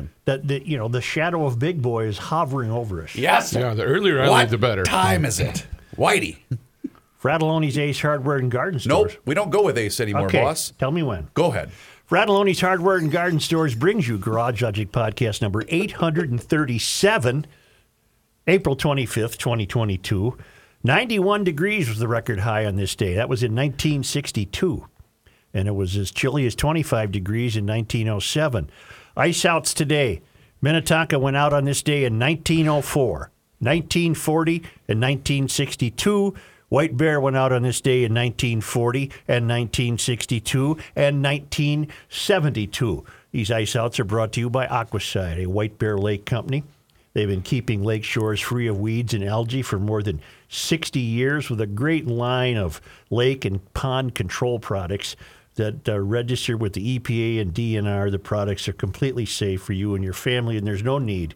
chilling. that the you know the shadow of Big Boy is hovering over us. Yes. Yeah, the earlier I what leave, the better. time is it? Whitey. Fratallone's Ace Hardware and Garden Stores. Nope. We don't go with Ace anymore, okay, boss. tell me when. Go ahead. Fratallone's Hardware and Garden Stores brings you Garage Logic Podcast number 837, April 25th, 2022. 91 degrees was the record high on this day. That was in 1962. And it was as chilly as 25 degrees in 1907. Ice outs today. Minnetonka went out on this day in 1904, 1940, and 1962. White Bear went out on this day in 1940 and 1962 and 1972. These ice outs are brought to you by Aquacide, a White Bear Lake company. They've been keeping lake shores free of weeds and algae for more than 60 years with a great line of lake and pond control products that uh, are registered with the EPA and DNR. The products are completely safe for you and your family, and there's no need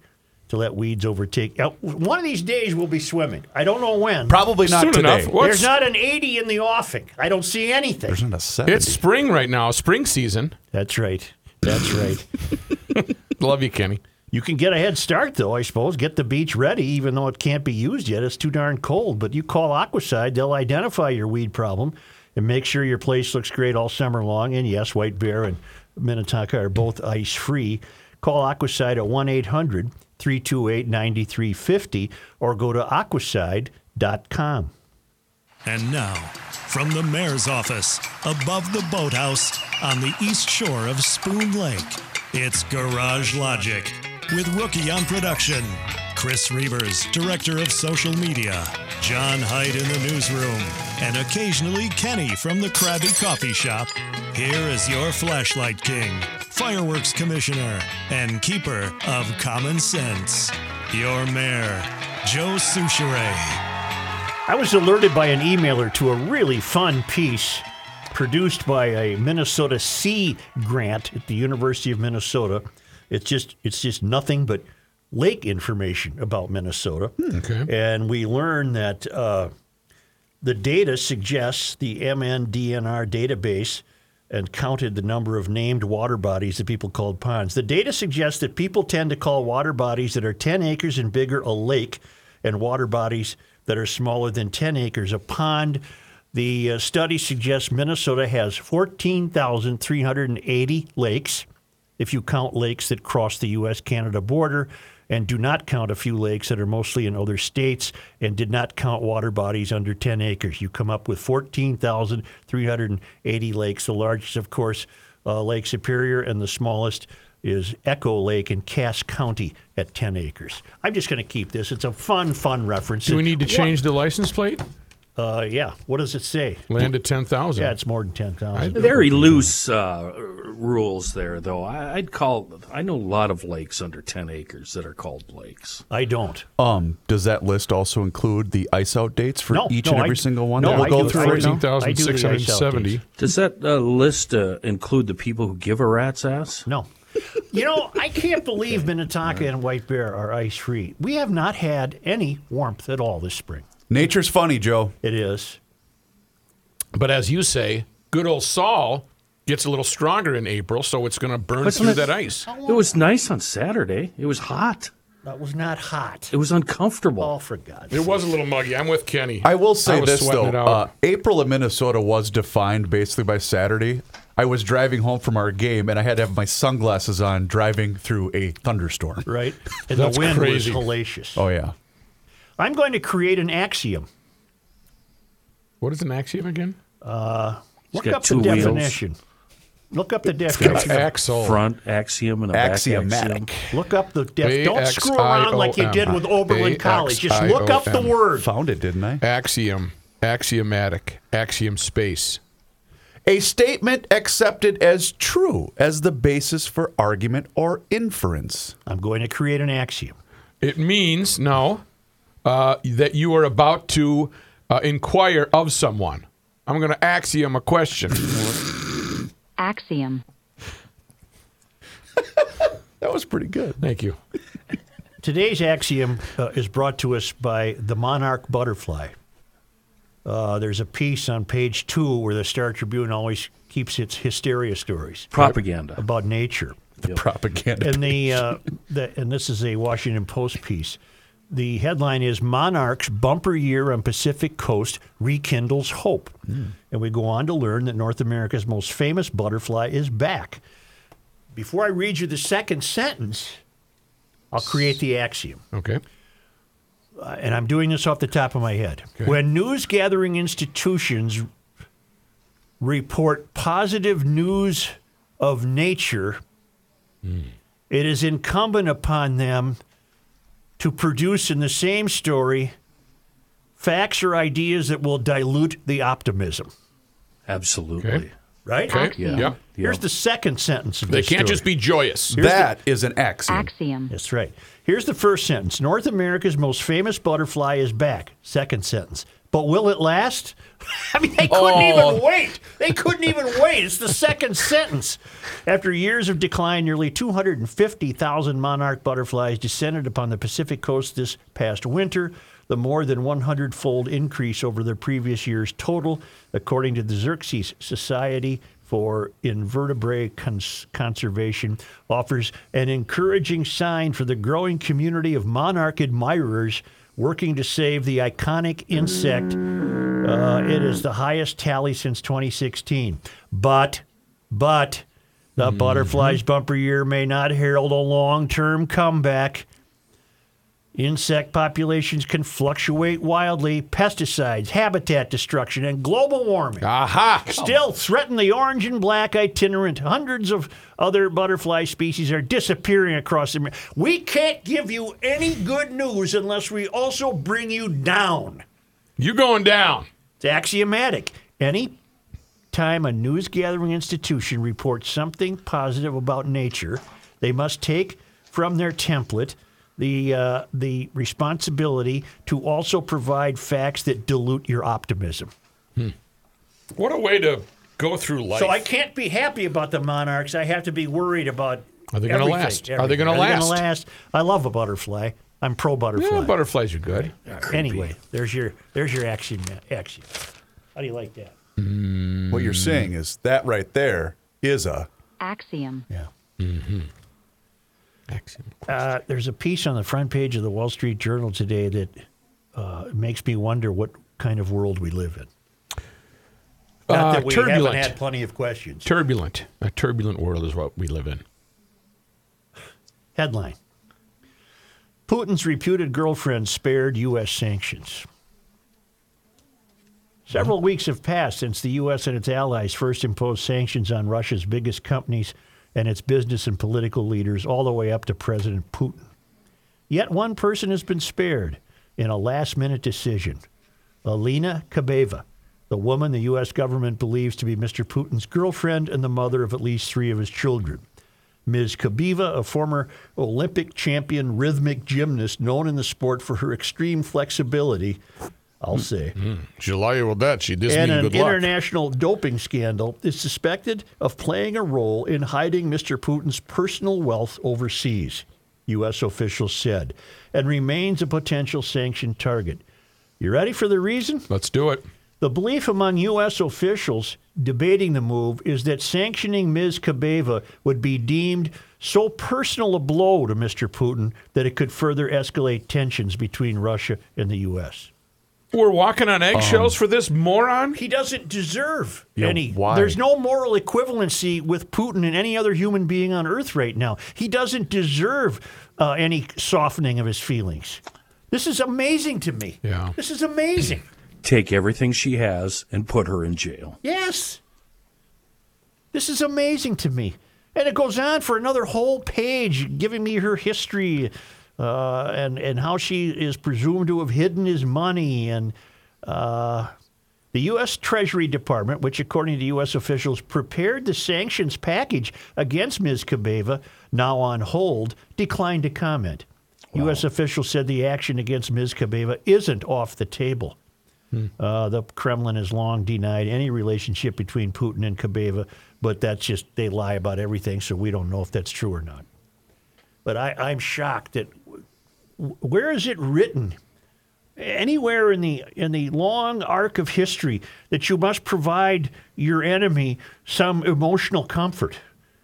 to let weeds overtake. Now, one of these days we'll be swimming. I don't know when. Probably not Soon today. enough. What's- There's not an 80 in the offing. I don't see anything. There's not a 70. It's spring right now, spring season. That's right. That's right. Love you, Kenny. You can get a head start, though, I suppose. Get the beach ready, even though it can't be used yet. It's too darn cold. But you call Aquacide, they'll identify your weed problem and make sure your place looks great all summer long. And yes, White Bear and Minnetonka are both ice free. Call Aquacide at 1 800 328 9350 or go to aquacide.com. And now, from the mayor's office, above the boathouse on the east shore of Spoon Lake, it's Garage Logic with Rookie on production, Chris Reavers, director of social media, John Hyde in the newsroom, and occasionally Kenny from the Krabby Coffee Shop. Here is your flashlight king, fireworks commissioner, and keeper of common sense, your mayor, Joe Soucheray. I was alerted by an emailer to a really fun piece produced by a Minnesota Sea grant at the University of Minnesota. It's just it's just nothing but lake information about Minnesota. Okay. And we learn that uh, the data suggests the MNDNR database and counted the number of named water bodies that people called ponds. The data suggests that people tend to call water bodies that are 10 acres and bigger a lake and water bodies that are smaller than 10 acres a pond. The uh, study suggests Minnesota has 14,380 lakes if you count lakes that cross the U.S. Canada border and do not count a few lakes that are mostly in other states and did not count water bodies under 10 acres. You come up with 14,380 lakes. The largest, of course, uh, Lake Superior, and the smallest is Echo Lake in Cass County at 10 acres. I'm just going to keep this. It's a fun, fun reference. Do we need to change the license plate? Uh, yeah. What does it say? Land at 10,000. Yeah, it's more than 10,000. Very loose uh, rules there, though. I, I'd call. I know a lot of lakes under ten acres that are called lakes. I don't. Um, does that list also include the ice out dates for No, each no, and I- every single one no, that we'll I go do- through I right do. now? I do the ice 14,670. Does that uh, list uh, include the people who give a rat's ass? No. You know, I can't believe Minnetonka and White Bear are ice free. We have not had any warmth at all this spring. Nature's funny, Joe. It is. But as you say, good old Sol gets a little stronger in April, so it's going to burn Wasn't through it- that ice. It was nice on Saturday. It was hot. That was not hot. It was uncomfortable. Oh, for God's It was a little muggy. I'm with Kenny. I will say was this though: uh, April in Minnesota was defined basically by Saturday. I was driving home from our game, and I had to have my sunglasses on driving through a thunderstorm. Right? And the wind crazy. was hellacious. Oh yeah, I'm going to create an axiom. what is an axiom again? Uh, look got up the two wheels. definition. Look up the definition. Axle. Front axiom and a back axiom. axiomatic. Look up the def- Don't screw around like you did with Oberlin College. Just look up the A-X-I-O-M. word. Found it, didn't I? Axiom. Axiomatic. Axiom space. A statement accepted as true as the basis for argument or inference. I'm going to create an axiom. It means, no, uh, that you are about to uh, inquire of someone. I'm going to axiom a question. Axiom. That was pretty good. Thank you. Today's axiom uh, is brought to us by the monarch butterfly. Uh, there's a piece on page two where the Star Tribune always keeps its hysteria stories Propaganda. about nature. The propaganda. And the, uh, the and this is a Washington Post piece. The headline is Monarchs Bumper Year on Pacific Coast Rekindles Hope. And we go on to learn that North America's most famous butterfly is back. Before I read you the second sentence, I'll create the axiom. Okay. Uh, and I'm doing this off the top of my head. Okay. When news gathering institutions report positive news of nature, it is incumbent upon them to produce in the same story facts or ideas that will dilute the optimism. Absolutely. Okay. Right? Okay. Yeah. Yeah. Here's the second sentence of They this can't story. just be joyous. that is an axiom. Axiom. That's right. Here's the first sentence North America's most famous butterfly is back. Second sentence. But will it last? I mean, they couldn't oh. even wait. They couldn't even wait. It's the second sentence. After years of decline, nearly 250,000 monarch butterflies descended upon the Pacific coast this past winter, the more than 100 fold increase over the previous year's total, according to the Xerces Society for Invertebrate Cons- Conservation, offers an encouraging sign for the growing community of monarch admirers working to save the iconic insect. Uh, it is the highest tally since 2016. But, but, the butterfly's bumper year may not herald a long term comeback. Insect populations can fluctuate wildly. Pesticides, habitat destruction, and global warming Aha. still threaten the orange and black itinerant. Hundreds of other butterfly species are disappearing across the. We can't give you any good news unless we also bring you down. You're going down. It's axiomatic. Any time a news gathering institution reports something positive about nature, they must take from their template the uh, the responsibility to also provide facts that dilute your optimism. What a way to go through life. So I can't be happy about the Monarchs. I have to be worried about. Are they gonna everything, last? Are they gonna last? last? I love a butterfly. I'm pro butterfly. yeah, butterflies are good. anyway, there's your there's your axiom. Axiom. How do you like that? What you're saying is that right there is a Axiom. Yeah. Axiom. Uh, there's a piece on the front page of the Wall Street Journal today that uh, makes me wonder what kind of world we live in. Not Uh, that we turbulent. haven't had plenty of questions. Turbulent. A turbulent world is what we live in. Headline Putin's reputed girlfriend spared U.S. sanctions. Several weeks have passed since the U.S. and its allies first imposed sanctions on Russia's biggest companies and its business and political leaders, all the way up to President Putin. Yet one person has been spared in a last minute decision Alina Kabaeva, the woman the U.S. government believes to be Mr. Putin's girlfriend and the mother of at least three of his children. Ms. Kabaeva, a former Olympic champion rhythmic gymnast known in the sport for her extreme flexibility, I'll say, She'll lie with that. She does and an good luck. international doping scandal, is suspected of playing a role in hiding Mr. Putin's personal wealth overseas, U.S. officials said, and remains a potential sanction target. You ready for the reason? Let's do it. The belief among U.S. officials debating the move is that sanctioning Ms. Kabaeva would be deemed so personal a blow to Mr. Putin that it could further escalate tensions between Russia and the U.S. We're walking on eggshells for this moron? He doesn't deserve Yeah, any. why? There's no moral equivalency with Putin and any other human being on earth right now. He doesn't deserve uh, any softening of his feelings. This is amazing to me. Yeah. This is amazing. Take everything she has and put her in jail. Yes. This is amazing to me. And it goes on for another whole page, giving me her history uh, and, and how she is presumed to have hidden his money. And uh, the U.S. Treasury Department, which, according to U.S. officials, prepared the sanctions package against Ms. Kabaeva, now on hold, declined to comment. U.S. officials said the action against Ms. Kabaeva isn't off the table. Uh, the Kremlin has long denied any relationship between Putin and Kabaeva, but that's just they lie about everything, so we don't know if that's true or not. But I, I'm shocked that where is it written anywhere in the in the long arc of history that you must provide your enemy some emotional comfort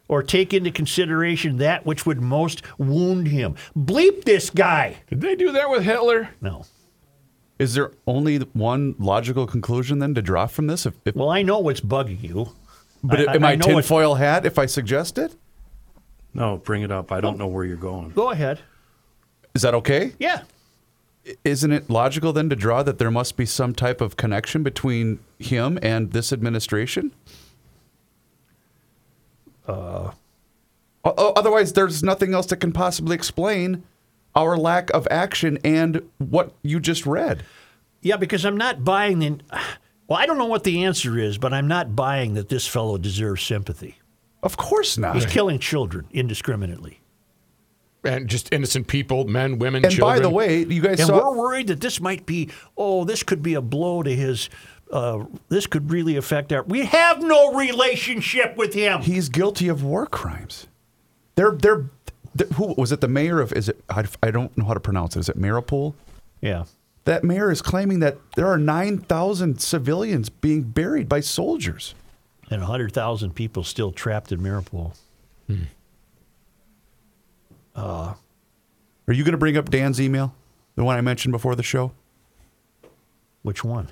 or take into consideration that which would most wound him. Bleep this guy. Did they do that with Hitler? No. Is there only one logical conclusion then to draw from this? If, if, Well, I know what's bugging you. but I- am I I, know it- tinfoil hat if I suggest it? No, bring it up. I don't know where you're going. Go ahead. Is that okay? Yeah. Isn't it logical then to draw that there must be some type of connection between him and this administration? Uh, otherwise, there's nothing else that can possibly explain our lack of action and what you just read. Yeah, because I'm not buying the. Well, I don't know what the answer is, but I'm not buying that this fellow deserves sympathy. Of course not. He's killing children indiscriminately. And just innocent people, men, women, and children. by the way, you guys And saw. we're worried that this might be, oh, this could be a blow to his, uh, this could really affect our. We have no relationship with him. he's guilty of war crimes. They're they're, they who was it? The mayor of is it? I, I don't know how to pronounce it. Is it Mariupol? Yeah. That mayor is claiming that there are nine thousand civilians being buried by soldiers. And 100,000 people still trapped in Mariupol. Are you going to bring up Dan's email, the one I mentioned before the show? Which one?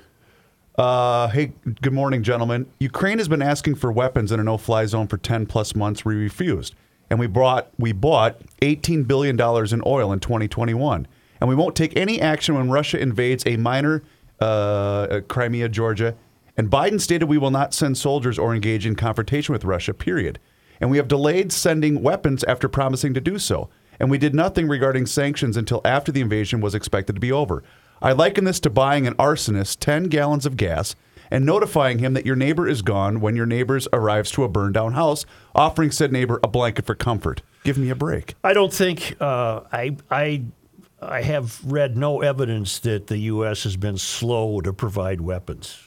Uh, hey, good morning, gentlemen. Ukraine has been asking for weapons in a no-fly zone for 10 plus months. We refused, and we brought we bought 18 billion dollars in oil in 2021, and we won't take any action when Russia invades a minor uh, Crimea, Georgia. And Biden stated we will not send soldiers or engage in confrontation with Russia. Period. And we have delayed sending weapons after promising to do so. And we did nothing regarding sanctions until after the invasion was expected to be over. I liken this to buying an arsonist 10 gallons of gas and notifying him that your neighbor is gone when your neighbor arrives to a burned down house, offering said neighbor a blanket for comfort. Give me a break. I don't think uh, I I I have read no evidence that the U.S. has been slow to provide weapons.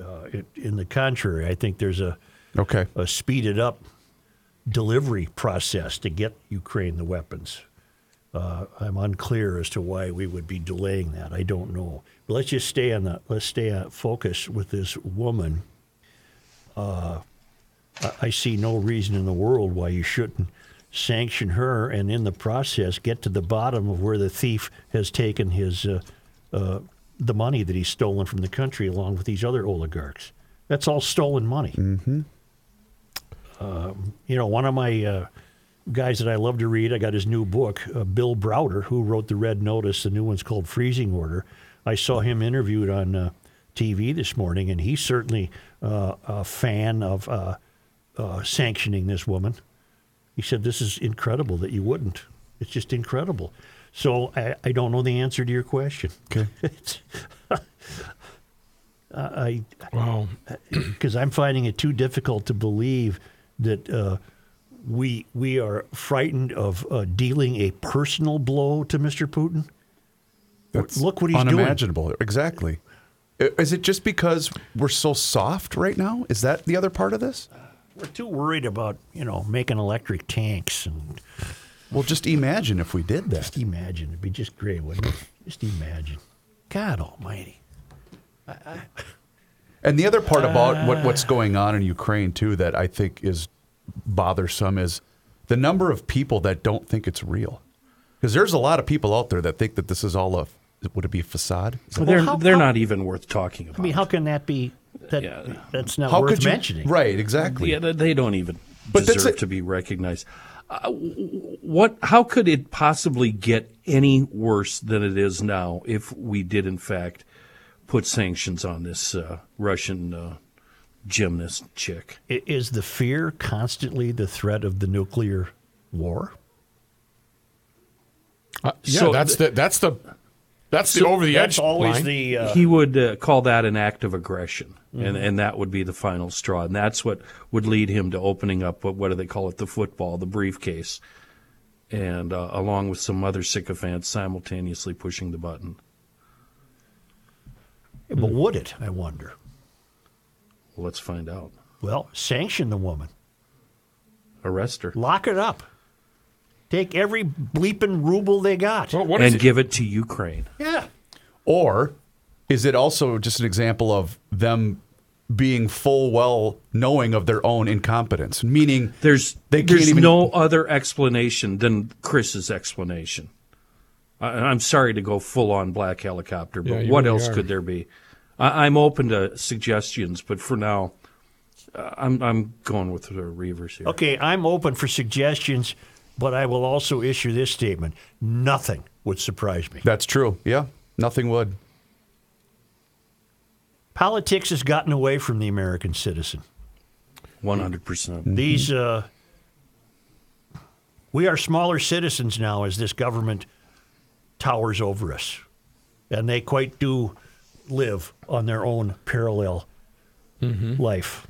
Uh, it, in the contrary, I think there's a Okay. a speeded up delivery process to get Ukraine the weapons. Uh, I'm unclear as to why we would be delaying that. I don't know. But let's just stay on the let's stay on focus with this woman. Uh, I, see no reason in the world why you shouldn't sanction her and in the process get to the bottom of where the thief has taken his uh, uh, the money that he's stolen from the country along with these other oligarchs. That's all stolen money. Um, you know, one of my uh, guys that I love to read, I got his new book, uh, Bill Browder, who wrote the Red Notice. The new one's called Freezing Order. I saw him interviewed on uh, TV this morning, and he's certainly uh, a fan of uh, uh, sanctioning this woman. He said, This is incredible that you wouldn't. It's just incredible. So I, I don't know the answer to your question. Okay. It's- I, Wow. because I'm finding it too difficult to believe that uh, we we are frightened of uh, dealing a personal blow to Mr. Putin. That's Look what he's doing. unimaginable. Exactly. Is it just because we're so soft right now? Is that the other part of this? We're too worried about you know making electric tanks and Well, just imagine if we did that. just imagine it'd be just great, wouldn't it? Just imagine. God Almighty. And the other part about what, what's going on in Ukraine too that I think is bothersome is the number of people that don't think it's real. Because there's a lot of people out there that think that this is all a would it be a facade? Is Well, they're how- they're how- not even worth talking about. I mean, how can that be? That Yeah. that's not How worth could you mentioning. Right, exactly. Yeah, they- they don't even But that's deserve to be recognized. Uh, what? How could it possibly get any worse than it is now if we did, in fact, put sanctions on this uh, Russian uh, gymnast chick? Is the fear constantly the threat of the nuclear war? Uh, yeah, So that's the that's the that's the over the That's edge always line. the uh, he would uh, call that an act of aggression, and and that would be the final straw, and that's what would lead him to opening up what what do they call it, the football, the briefcase, and uh, along with some other sycophants simultaneously pushing the button. But hmm. would it? I wonder. Well, let's find out. Well, sanction the woman. Arrest her Lock it up. Take every bleeping ruble they got. Well, what is and it? give it to Ukraine. Yeah. Or is it also just an example of them being full well knowing of their own incompetence, meaning There's They can't there's even- no other explanation than Chris's explanation. I, I'm sorry to go full on black helicopter, but Yeah, what really else are. could there be? I, I'm open to suggestions, but for now, uh, I'm I'm going with the Reavers here. Okay, I'm open for suggestions, but I will also issue this statement: nothing would surprise me. that's true. Yeah, nothing would. Politics has gotten away from the American citizen. One hundred percent. These, uh, we are smaller citizens now as this government towers over us, and they quite do live on their own parallel life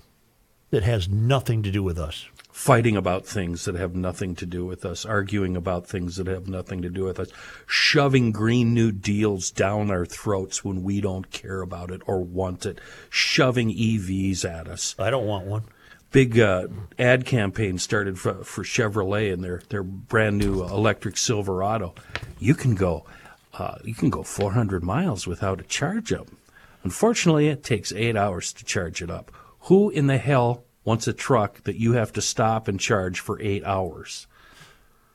that has nothing to do with us. Fighting about things that have nothing to do with us, arguing about things that have nothing to do with us, shoving Green New Deals down our throats when we don't care about it or want it, shoving EVs at us. I don't want one. big uh, ad campaign started for, for Chevrolet and their their brand new electric Silverado. You can go uh, you can go 400 miles without a charge up. Unfortunately, it takes eight hours to charge it up. Who in the hell wants a truck that you have to stop and charge for eight hours?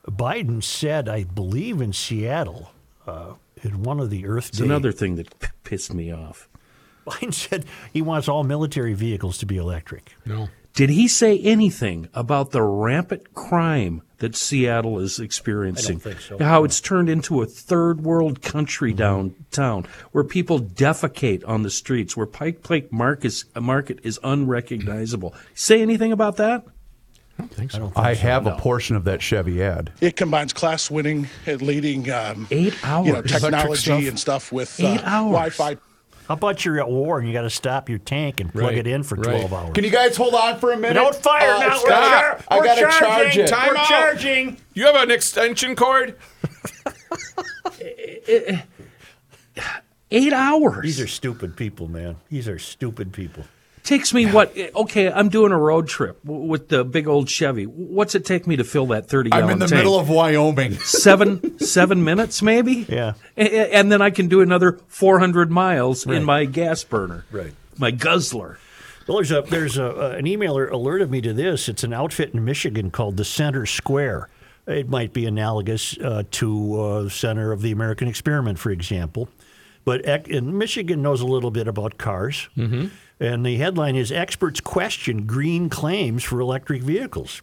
Biden said, I believe in Seattle, uh, in one of the Earth It's Day. another thing that p- pissed me off. Biden said he wants all military vehicles to be electric. No. Did he say anything about the rampant crime that Seattle is experiencing? think so. How it's turned into a third world country downtown where people defecate on the streets, where Pike Place Market, market is unrecognizable. Say anything about that? I don't think so. I have a portion of that Chevy ad. It combines class winning and leading um, Eight hours. you know, technology stuff? and stuff with Eight uh. Wi-Fi. How about you're at war and you got to stop your tank and plug Right, it in for right. 12 hours? Can you guys hold on for a minute? Don't fire Uh, now. stop. We're, char- I we're gotta charging. charge it. Time we're out. charging. You have an extension cord? Eight hours. These are stupid people, man. These are stupid people. Takes me what? Okay, I'm doing a road trip w- with the big old Chevy. What's it take me to fill that 30 gallon I'm in the tank? middle of Wyoming. seven seven minutes maybe Yeah. A- a- and then i can do another 400 miles in my gas burner Right. my guzzler Well, there's a there's a, uh, an emailer alerted me to this. It's an outfit in Michigan called the Center Square. It might be analogous uh, to uh, Center of the American Experiment, for example. But ec- Michigan knows a little bit about cars. Mm-hmm. And the headline is Experts Question Green Claims for Electric Vehicles.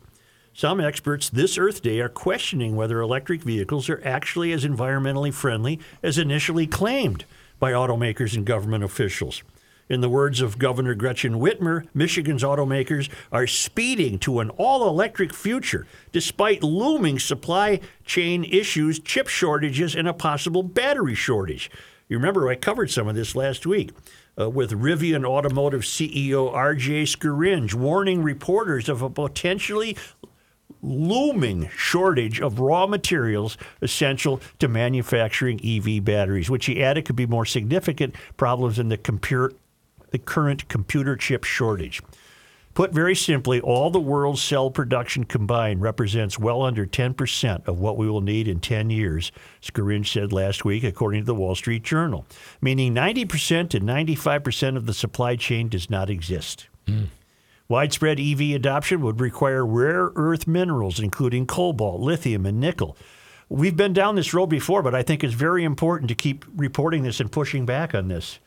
Some experts this Earth Day are questioning whether electric vehicles are actually as environmentally friendly as initially claimed by automakers and government officials. In the words of Governor Gretchen Whitmer, Michigan's automakers are speeding to an all electric future despite looming supply chain issues, chip shortages, and a possible battery shortage. You remember I covered some of this last week uh, with Rivian Automotive CEO RJ Scaringe warning reporters of a potentially looming shortage of raw materials essential to manufacturing EV batteries, which he added could be more significant problems than the, the current computer chip shortage. Put very simply, all the world's cell production combined represents well under 10% of what we will need in 10 years, Scaringe said last week, according to the Wall Street Journal, meaning 90% to 95% of the supply chain does not exist. Widespread EV adoption would require rare earth minerals, including cobalt, lithium, and nickel. We've been down this road before, but I think it's very important to keep reporting this and pushing back on this.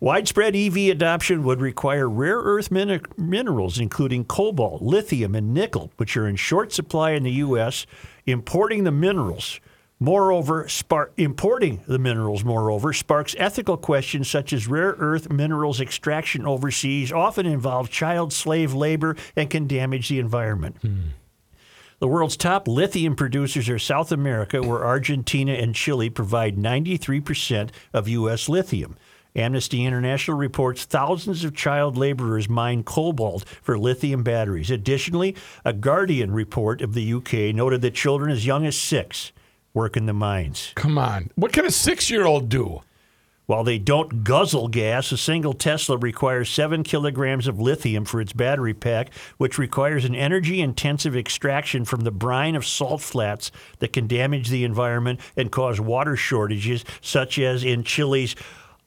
Widespread EV adoption would require rare earth min- minerals, including cobalt, lithium, and nickel, which are in short supply in the U.S. Importing the minerals, moreover, importing the minerals, moreover, sparks ethical questions such as rare earth minerals extraction overseas often involves child slave labor and can damage the environment. Hmm. The world's top lithium producers are South America, where Argentina and Chile provide 93% of U.S. lithium. Amnesty International reports thousands of child laborers mine cobalt for lithium batteries. Additionally, a Guardian report of the UK noted that children as young as six work in the mines. Come on. What can a six year old do? While they don't guzzle gas, a single Tesla requires seven kilograms of lithium for its battery pack, which requires an energy intensive extraction from the brine of salt flats that can damage the environment and cause water shortages, such as in Chile's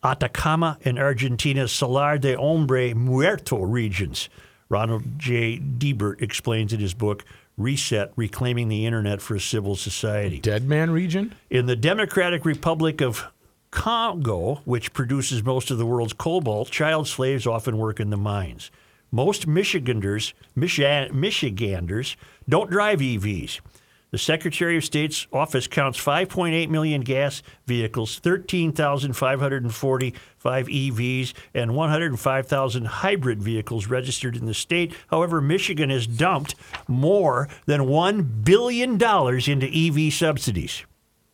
Atacama and Argentina's Salar de Hombre Muerto regions. Ronald J. Deibert explains in his book, Reset Reclaiming the Internet for a Civil Society. Dead man region? In the Democratic Republic of Congo, which produces most of the world's cobalt, child slaves often work in the mines. Most Michiganders, Michi- Michiganders don't drive EVs. The Secretary of State's office counts 5.8 million gas vehicles, 13,545 EVs, and 105,000 hybrid vehicles registered in the state. However, Michigan has dumped more than $1 billion into EV subsidies.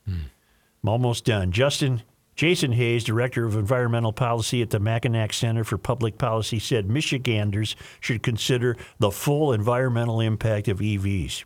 I'm almost done. Justin Jason Hayes, director of environmental policy at the Mackinac Center for Public Policy, said Michiganders should consider the full environmental impact of EVs.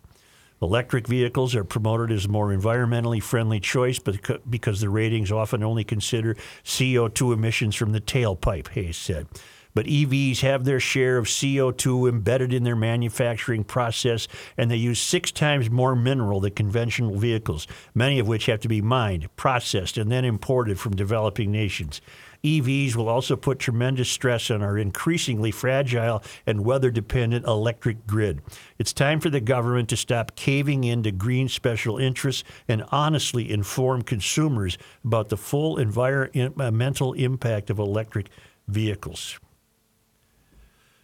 Electric vehicles are promoted as a more environmentally friendly choice becau- because the ratings often only consider CO2 emissions from the tailpipe, Hayes said. But EVs have their share of CO2 embedded in their manufacturing process, and they use six times more mineral than conventional vehicles, many of which have to be mined, processed, and then imported from developing nations. EVs will also put tremendous stress on our increasingly fragile and weather dependent electric grid. It's time for the government to stop caving into green special interests and honestly inform consumers about the full environmental impact of electric vehicles.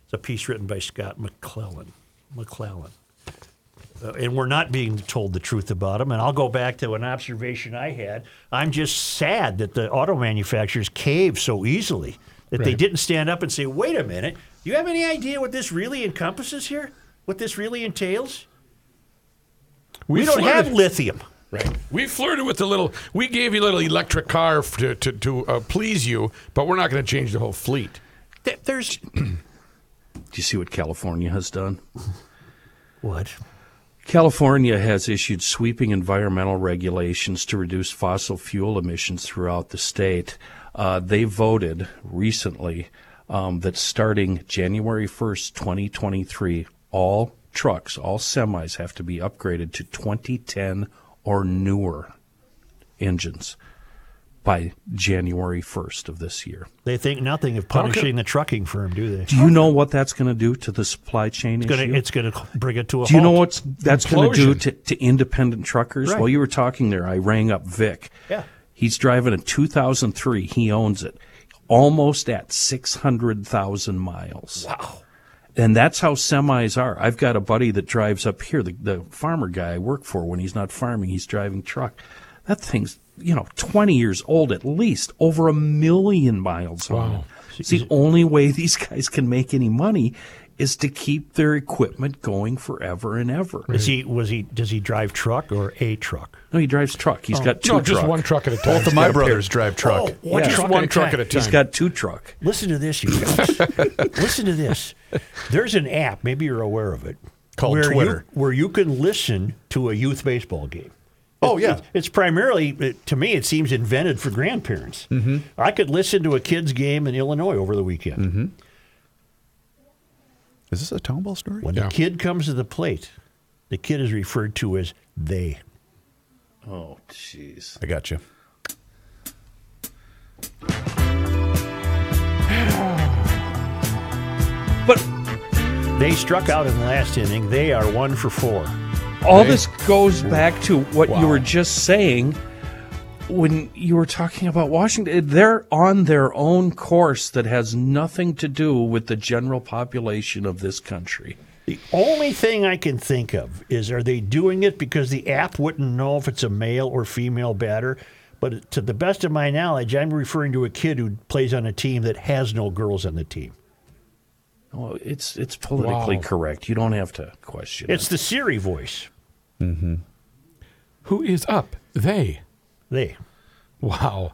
It's a piece written by Scott McClellan. McClellan. Uh, and we're not being told the truth about them. And I'll go back to an observation I had. I'm just sad that the auto manufacturers cave so easily that they didn't stand up and say, wait a minute, do you have any idea what this really encompasses here? What this really entails? We, don't have lithium. Right. We flirted with the little. We gave you a little electric car to to, to uh, please you, but we're not going to change the whole fleet. Th- There's Do you see what California has done? what? California has issued sweeping environmental regulations to reduce fossil fuel emissions throughout the state. Uh, they voted recently um, that starting January 1st, 2023, all trucks, all semis have to be upgraded to 2010 or newer engines by January 1st of this year. They think nothing of punishing the trucking firm, do they? Do you know what that's going to do to the supply chain It's issue? gonna, it's going to bring it to a Do you know what that's going to do to, to independent truckers? Right. While you were talking there, I rang up Vic. Yeah. He's driving a 2003. He owns it, almost at 600,000 miles. Wow. And that's how semis are. I've got a buddy that drives up here, the, the farmer guy I work for. When he's not farming, he's driving truck. That thing's you know 20 years old at least, over a million miles on it. It's the only way these guys can make any money is to keep their equipment going forever and ever. Is he was he does he drive truck or a truck? No, he drives truck. He's oh. got two no, just truck. one truck at a time. Both of my brothers drive truck. Oh, one Yeah. Just truck one at truck time. at a time. He's got two truck. Listen to this, you guys. listen to this. There's an app, maybe you're aware of it, Called where Twitter. You, where you can listen to a youth baseball game. Oh, yeah. It's primarily, it- to me, it seems invented for grandparents. Mm-hmm. I could listen to a kid's game in Illinois over the weekend. Mm-hmm. Is this a town ball story? When Yeah. the kid comes to the plate, the kid is referred to as they. Oh, jeez. I got you. But They struck out in the last inning. They are one for four. All this goes back to what you were just saying when you were talking about Washington. They're on their own course that has nothing to do with the general population of this country. The only thing I can think of is are they doing it because the app wouldn't know if it's a male or female batter? But to the best of my knowledge, I'm referring to a kid who plays on a team that has no girls on the team. Oh, it's it's politically Wow. correct. You don't have to question It's it. the Siri voice. Who is up? They. They. Wow.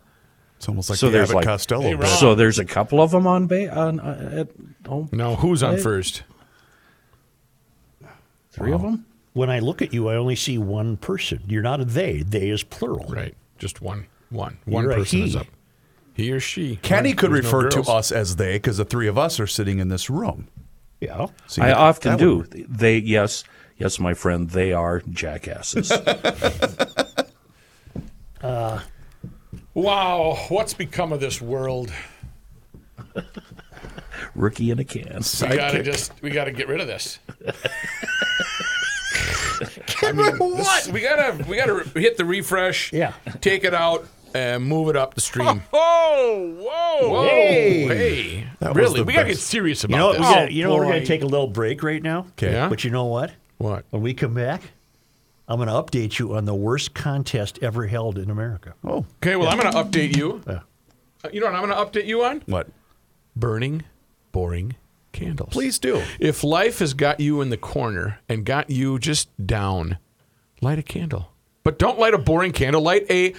It's almost like So the there's Abbott like- Costello. Hey, So there's a couple of them on ba- on uh, at home. No, who's on Hey. first? Three of them. When I look at you, I only see one person. You're not a they. They is plural. Right. Just one. One. One You're person is up. He or she. Kenny Right, could there's no refer to us as they because the three of us are sitting in this room. Yeah. See, I often do. would- They yes, yes, my friend. They are jackasses. Well, uh, Wow, what's become of this world? Rookie in a can. We gotta just we gotta get rid of this. I mean, this- we gotta we gotta hit the refresh. Yeah. Take it out and move it up the stream. Oh, whoa. Whoa, Hey. hey, really? the We gotta get best. serious You about know, what, we gotta, you know, we're gonna oh, take a little break right now. Okay. Yeah? But you know what? What? When we come back, I'm going to update you on the worst contest ever held in America. Oh, Okay, well, I'm gonna update you. Yeah. Uh, You know what I'm gonna update you on? what? Burning, boring candles. Please do. If life has got you in the corner and got you just down, light a candle. But don't light a boring candle. Light a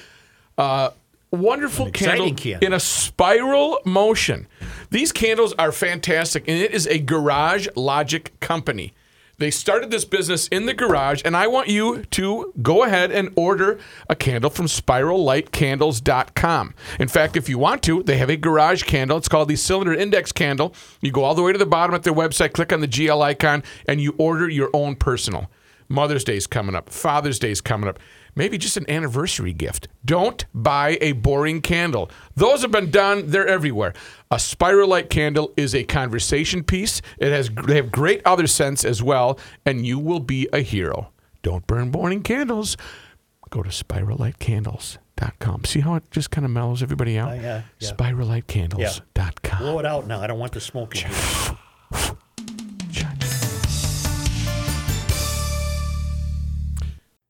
uh, wonderful exciting candle, candle. in a spiral motion. These candles are fantastic, and it is a Garage Logic company. They started this business in the garage, and I want you to go ahead and order a candle from spirallightcandles.com. In fact, if you want to, they have a garage candle. It's called the Cylinder Index Candle. You go all the way to the bottom at their website, click on the GL icon, and you order your own personal. Mother's Day's coming up, Father's Day's coming up, maybe just an anniversary gift. Don't buy a boring candle. Those have been done, they're everywhere. A spiral light candle is a conversation piece. It has they have great other scents as well, and you will be a hero. Don't burn boring candles. Go to spirallightcandles.com. See how it just kind of mellows everybody out? Oh, yeah, yeah. Spirallightcandles.com. Blow it out now. I don't want the smoke.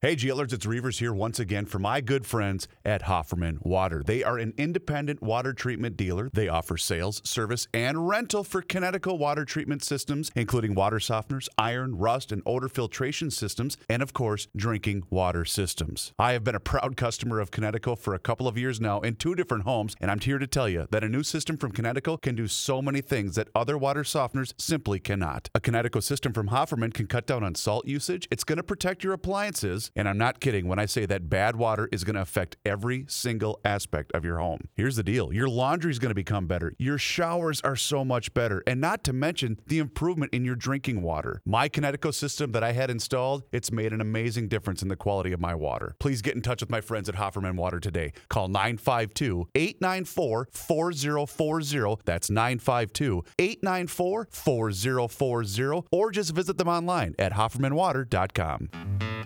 Hey, GLers, it's Reavers here once again for my good friends at Hofferman Water. They are an independent water treatment dealer. They offer sales, service, and rental for Kinetico water treatment systems, including water softeners, iron, rust, and odor filtration systems, and of course, drinking water systems. I have been a proud customer of Kinetico for a couple of years now in two different homes, and I'm here to tell you that a new system from Kinetico can do so many things that other water softeners simply cannot. A Kinetico system from Hofferman can cut down on salt usage. It's going to protect your appliances. And I'm not kidding when I say that bad water is going to affect every single aspect of your home. Here's the deal your laundry is going to become better. Your showers are so much better. And not to mention the improvement in your drinking water. My Kinetico system that I had installed, it's made an amazing difference in the quality of my water. Please get in touch with my friends at Hofferman Water today. Call 952 894 4040. That's 952 894 4040. Or just visit them online at HoffermanWater.com.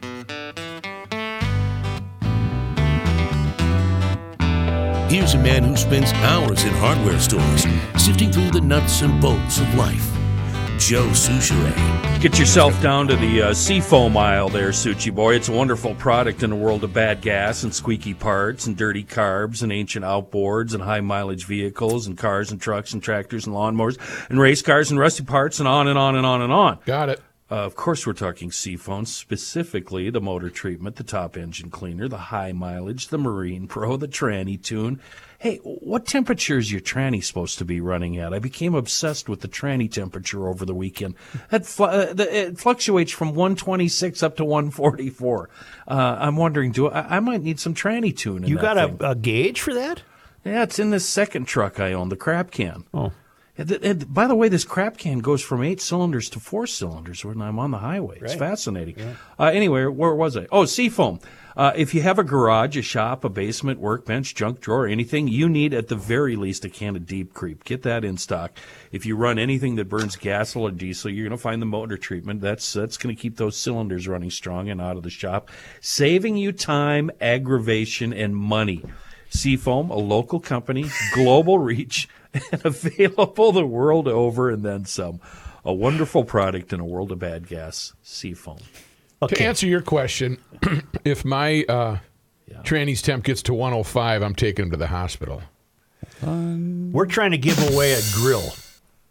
Here's a man who spends hours in hardware stores, sifting through the nuts and bolts of life. Joe Soucheray. Get yourself down to the uh, Seafoam aisle there, Suchi boy. It's a wonderful product in a world of bad gas and squeaky parts and dirty carbs and ancient outboards and high mileage vehicles and cars and trucks and tractors and lawnmowers and race cars and rusty parts and on and on and on and on. Got it. Uh, of course, we're talking Seafoam, specifically the motor treatment, the top engine cleaner, the high mileage, the Marine Pro, the tranny tune. Hey, what temperature is your tranny supposed to be running at? I became obsessed with the tranny temperature over the weekend. That fl- uh, the, it fluctuates from 126 up to 144. Uh, I'm wondering, do I, I might need some tranny tune? In You got a, a gauge for that? Yeah, it's in this second truck I own, the crab can. Oh. And and by the way, this crap can goes from eight cylinders to four cylinders when I'm on the highway. It's Right. fascinating. Uh, anyway, where was I? Oh, Seafoam. Uh, if you have a garage, a shop, a basement, workbench, junk drawer, anything, you need at the very least a can of Deep Creep. Get that in stock. If you run anything that burns gas or diesel, you're going to find the motor treatment. That's that's going to keep those cylinders running strong and out of the shop, saving you time, aggravation, and money. Seafoam, a local company, global reach, and available the world over and then some. A wonderful product in a world of bad gas. Seafoam. To answer your question, if my uh, tranny's temp gets to 105, I'm taking him to the hospital. We're trying to give away a grill,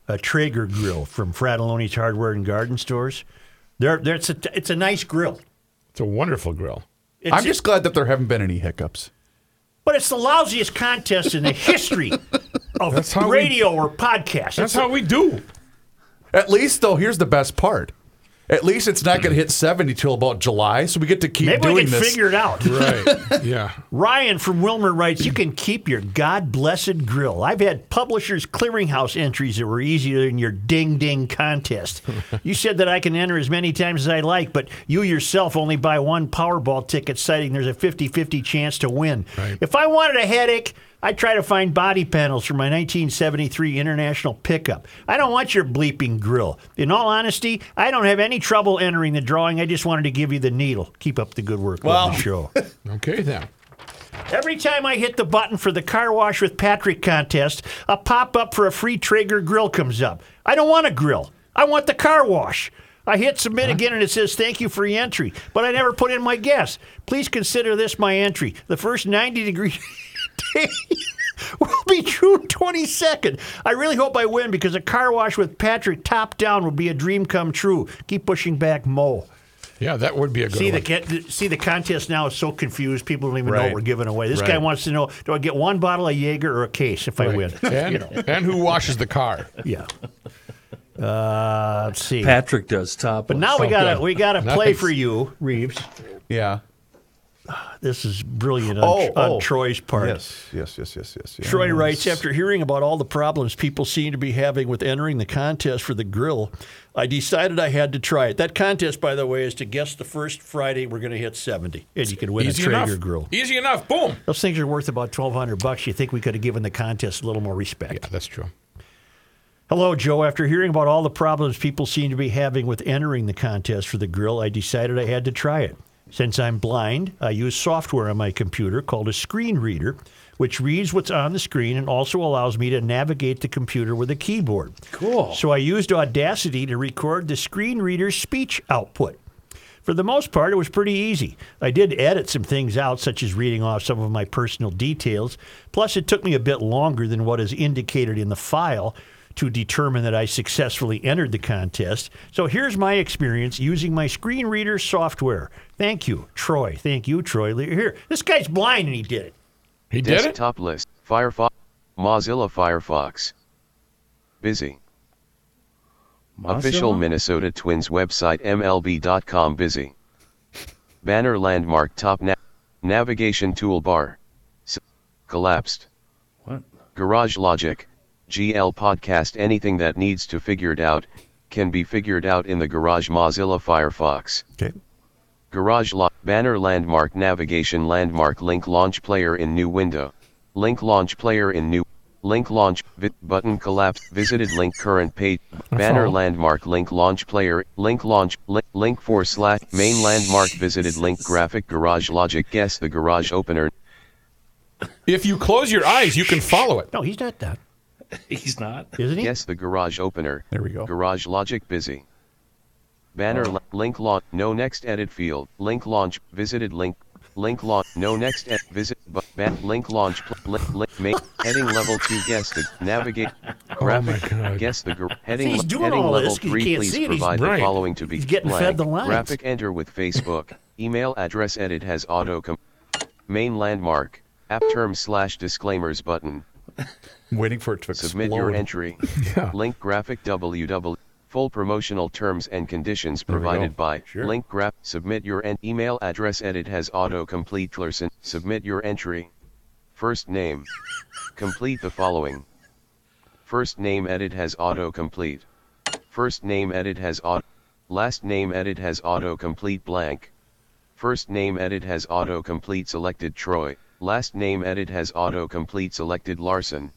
a Traeger grill from Fratallone's Hardware and Garden Stores. There, there, it's a, it's a nice grill. It's a wonderful grill. It's I'm just glad that there haven't been any hiccups. But it's the lousiest contest in the history of how we- radio or podcast. That's It's a- how we do. At least, though, here's the best part. At least it's not going to hit 70 till about July, so we get to keep Maybe doing we can this. figure it out. Right. Yeah. Ryan from Willmar writes, You can keep your God blessed grill. I've had Publishers Clearinghouse entries that were easier than your ding ding contest. you said that I can enter as many times as I like, but you yourself only buy one Powerball ticket, citing there's a 50 50 chance to win. Right. If I wanted a headache, I'd try to find body panels for my 1973 International pickup. I don't want your bleeping grill. In all honesty, I don't have any trouble entering the drawing. I just wanted to give you the needle. Keep up the good work Well- on the show. Okay then. Every time I hit the button for the car wash with Patrick contest, a pop up for a free Traeger grill comes up. I don't want a grill. I want the car wash. I hit submit again and it says thank you for your entry, but I never put in my guess. Please consider this my entry. The first 90 degree day will be June 22nd. I really hope I win because a car wash with Patrick top down would be a dream come true. Keep pushing back, Mo. Yeah, that would be a good See one. the see the contest now is so confused. People don't even know what we're giving away. This guy wants to know: Do I get one bottle of Jaeger or a case if I win? and, You know, and who washes the car? yeah. Uh, let's see. Patrick does top. but now we got to we got to play Nice. for you, Reeves. Yeah. This is brilliant on, Oh, on oh. Troy's part. Yes, yes, yes, yes, yes. yes. Troy writes, after hearing about all the problems people seem to be having with entering the contest for the grill, I decided I had to try it. That contest, by the way, is to guess the first Friday we're going to hit 70, and you can win Easy a Traeger enough. grill. Easy enough. Boom. Those things are worth about 1200 bucks. You think we could have given the contest a little more respect. Yeah, that's true. Hello, Joe. After hearing about all the problems people seem to be having with entering the contest for the grill, I decided I had to try it. Since I'm blind, I use software on my computer called a screen reader, which reads what's on the screen and also allows me to navigate the computer with a keyboard. Cool. So I used Audacity to record the screen reader's speech output. For the most part, it was pretty easy. I did edit some things out, such as reading off some of my personal details. Plus, it took me a bit longer than what is indicated in the file to determine that I successfully entered the contest. So here's my experience using my screen reader software. Thank you, Troy. Thank you, Troy. Here, this guy's blind and he did it. He did it. Desktop list. Firefox. Mozilla Firefox. Busy. Official Minnesota Twins website MLB.com busy. Banner landmark top na- navigation toolbar. S- collapsed. What? Garage Logic. GL podcast anything that needs to figured out can be figured out in the Garage Mozilla Firefox. Okay. Garage lock banner landmark navigation landmark link launch player in new window. Link launch player in new link launch vi- button collapse visited link current page banner landmark link launch player link launch link, link for slash main landmark visited link graphic garage logic guess the garage opener If you close your eyes, you can follow it. No, he's not that, He's not. isn't he? guess the garage opener There we go. garage logic busy banner oh. la- link launch no next edit field link launch visited link link launch no next edit visit but ban- link launch pl- link, link main heading level 2 guess the navigate oh graphic God. guess the gr- heading he's doing heading all level this 'cause he 3 can't please see it, he's- provide Right. the following to be He's getting fed the lines. graphic enter with Facebook email address edit has auto com- main landmark app term slash disclaimers button I'm waiting for it to explode. Submit your entry. Yeah. Link graphic www. Full promotional terms and conditions provided by Sure. Link graph. Submit your en- email address. Edit has autocomplete. Clerson. Submit your entry. First name. Complete the following. First name edit has autocomplete. First name edit has auto. Last name edit has autocomplete blank. First name edit has autocomplete selected Troy. Last name edit has autocomplete selected Larson.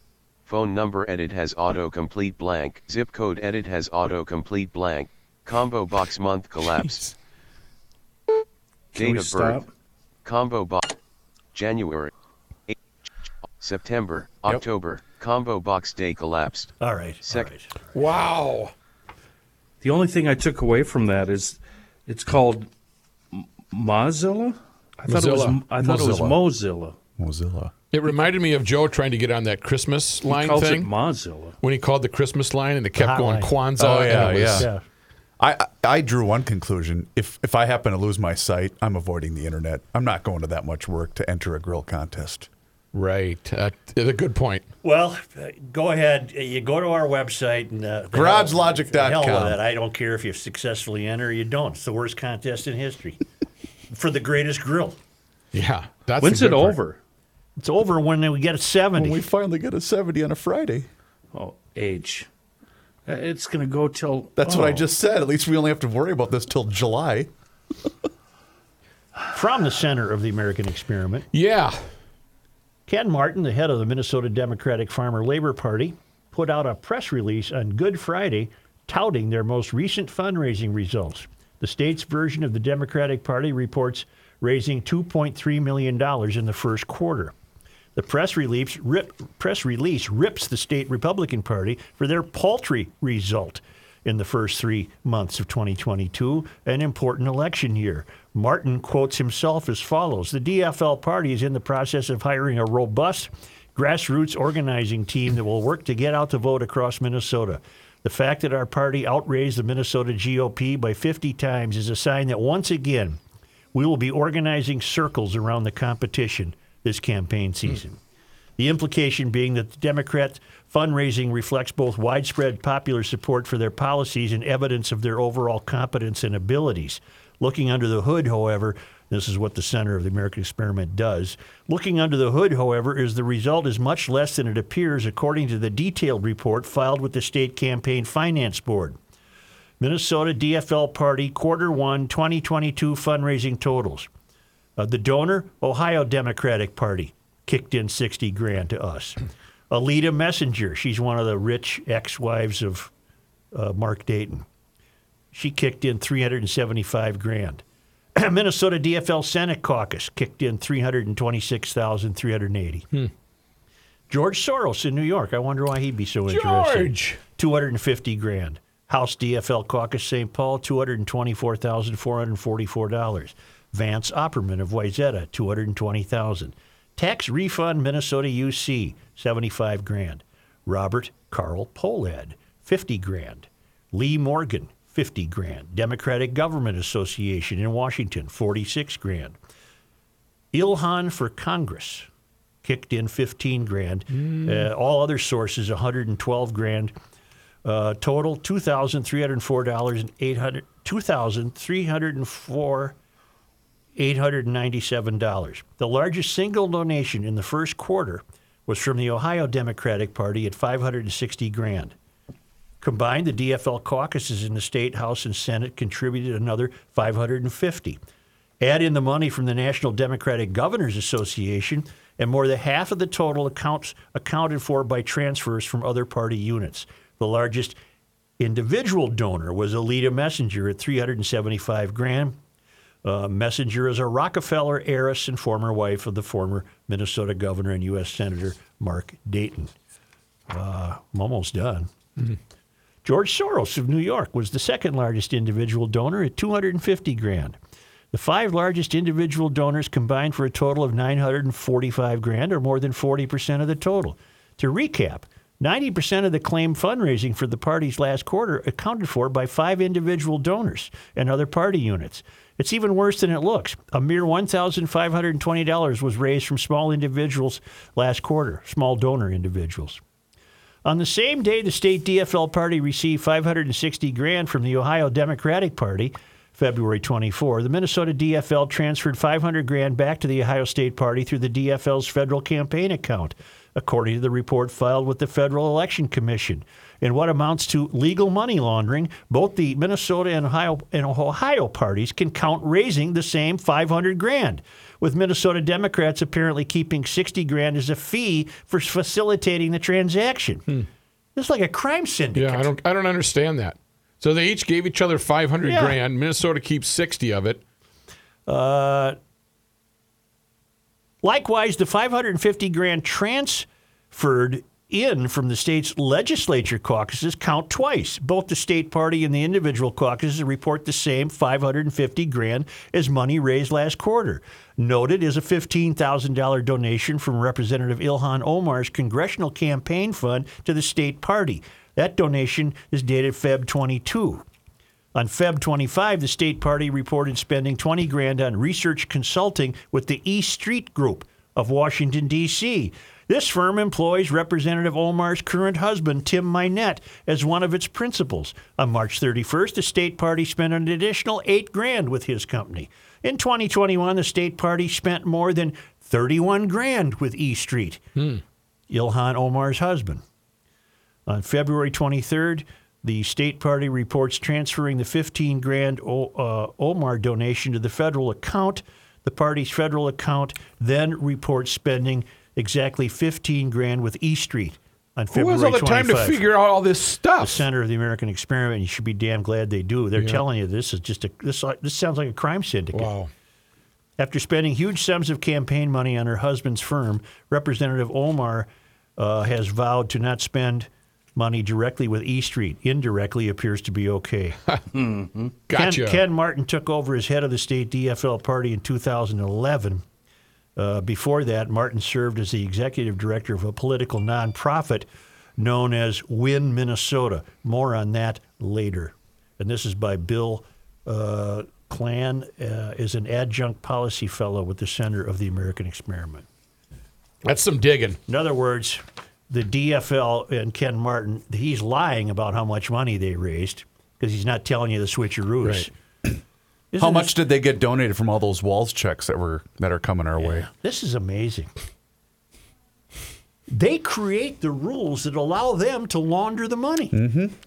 Phone number edit has autocomplete blank. Zip code edit has autocomplete blank. Combo box month collapsed. Can Date we of stop? birth. Combo box. January. eight- September. Yep. October. Combo box day collapsed. All right. all Sec- Wow. The only thing I took away from that is it's called Mozilla. I thought it was Mozilla. I thought it was Mozilla. Mozilla. Mozilla. It reminded me of Joe trying to get on that Christmas He line calls thing it Mozilla. when he called the Christmas line and it kept going hotline. Kwanzaa. Oh, and yeah, it was- yeah. Yeah. I, I I drew one conclusion. If if I happen to lose my sight, I'm avoiding the internet. I'm not going to that much work to enter a grill contest. Right. Uh, a good point. Well, uh, go ahead. Uh, You go to our website and uh, GarageLogic.com. the Hell with it. I don't care if you successfully enter or you don't. It's the worst contest in history for the greatest grill. Yeah. That's When's it good part. over? It's over when we get a 70. When we finally get a 70 on a Friday. Oh, age. Uh, It's going to go till. That's what I oh. just said. At least we only have to worry about this till July. From the center of the American experiment, Yeah. Ken Martin, the head of the Minnesota Democratic Farmer Labor Party, put out a press release on Good Friday touting their most recent fundraising results. The state's version of the Democratic Party reports raising $2.3 million in the first quarter. The press release, rip, press release rips the state Republican Party for their paltry result in the first three months of 2022, an important election year. Martin quotes himself as follows The DFL party is in the process of hiring a robust grassroots organizing team that will work to get out the vote across Minnesota. The fact that our party outraised the Minnesota GOP by 50 times is a sign that once again, we will be organizing circles around the competition this campaign hmm. season. The implication being that the Democrat fundraising reflects both widespread popular support for their policies and evidence of their overall competence and abilities. Looking under the hood, however, this is what the center of the American experiment does. Looking under the hood, however, is the result is much less than it appears according to the detailed report filed with the state campaign finance board. Minnesota DFL Party Quarter 1 2022 fundraising totals. Uh, the donor, Ohio Democratic Party, kicked in 60 grand to us. Alida Messinger, she's one of the rich ex wives of uh, Mark Dayton. She kicked in 375 grand. Minnesota DFL Senate Caucus kicked in 326,380. Hmm. George Soros in New York. I wonder why he'd be so interested. George. 250 grand. House DFL Caucus St. Paul, $224,444. Vance Opperman of Wayzata, 220,000. Tax refund Minnesota UC, 75 grand. Robert Carl Pohlad, 50 grand. Lee Morgan, 50 grand. Democratic Government Association in Washington, 46 grand. Ilhan for Congress kicked in 15 grand. Uh, all other sources 112 grand. Uh, total two thousand three hundred four dollars and eight hundred two thousand three hundred four eight hundred ninety seven dollars. The largest single donation in the first quarter was from the Ohio Democratic Party at five hundred and sixty grand. Combined, the DFL caucuses in the state house and Senate contributed another 550. Add in the money from the National Democratic Governors Association, and more than half of the total accounts accounted for by transfers from other party units. The largest individual donor was Alida Messinger at 375 grand. Uh, Messinger is a Rockefeller heiress and former wife of the former Minnesota governor and U.S. Senator Mark Dayton. Uh, I'm almost done. George Soros of New York was the second largest individual donor at 250 grand. The five largest individual donors combined for a total of 945 grand, or more than 40% of the total. To recap, 90% of the claimed fundraising for the party's last quarter accounted for by five individual donors and other party units. It's even worse than it looks. A mere $1,520 was raised from small individuals last quarter, small donor individuals. On the same day, the state DFL party received 560 grand from the Ohio Democratic Party, February 24. The Minnesota DFL transferred 500 grand back to the Ohio State Party through the DFL's federal campaign account, according to the report filed with the Federal Election Commission. In what amounts to legal money laundering, both the Minnesota and Ohio, and Ohio parties can count raising the same 500 grand with Minnesota Democrats apparently keeping 60 grand as a fee for facilitating the transaction. It's like a crime syndicate. Yeah, I don't I don't understand that. So they each gave each other 500 Yeah. grand. Minnesota keeps 60 of it. Uh, likewise, the 550 grand transferred in from the state's legislature caucuses count twice. Both the state party and the individual caucuses report the same 550 grand as money raised last quarter. Noted is a $15,000 donation from Representative Ilhan Omar's congressional campaign fund to the state party. That donation is dated Feb 22. On Feb 25, the state party reported spending 20 grand on research consulting with the E Street Group. of Washington, D.C. This firm employs Representative Omar's current husband, Tim Mynett, as one of its principals. On March 31st, the state party spent an additional eight grand with his company. In 2021, the state party spent more than 31 grand with E Street, Ilhan Omar's husband. On February 23rd, the state party reports transferring the 15 grand o- uh, Omar donation to the federal account. The party's federal account then reports spending exactly 15 grand with E Street on February Who has all the time to figure out all this stuff? the center of the American experiment. You should be damn glad they do. They're telling you this is just a this this sounds like a crime syndicate. Wow. After spending huge sums of campaign money on her husband's firm, Representative Omar uh, has vowed to not spend money directly with E Street. Indirectly appears to be okay. Gotcha. Ken, Ken Martin took over as head of the state DFL party in 2011. Uh, before that, Martin served as the executive director of a political nonprofit known as Win Minnesota. More on that later. And this is by Bill uh, Glahn, uh, is an adjunct policy fellow with the Center of the American Experiment. That's some digging. In other words, the DFL and Ken Martin, he's lying about how much money they raised because he's not telling you the switcheroos. Right. Isn't How this- much did they get donated from all those Walz checks that were that are coming our way? This is amazing. They create the rules that allow them to launder the money.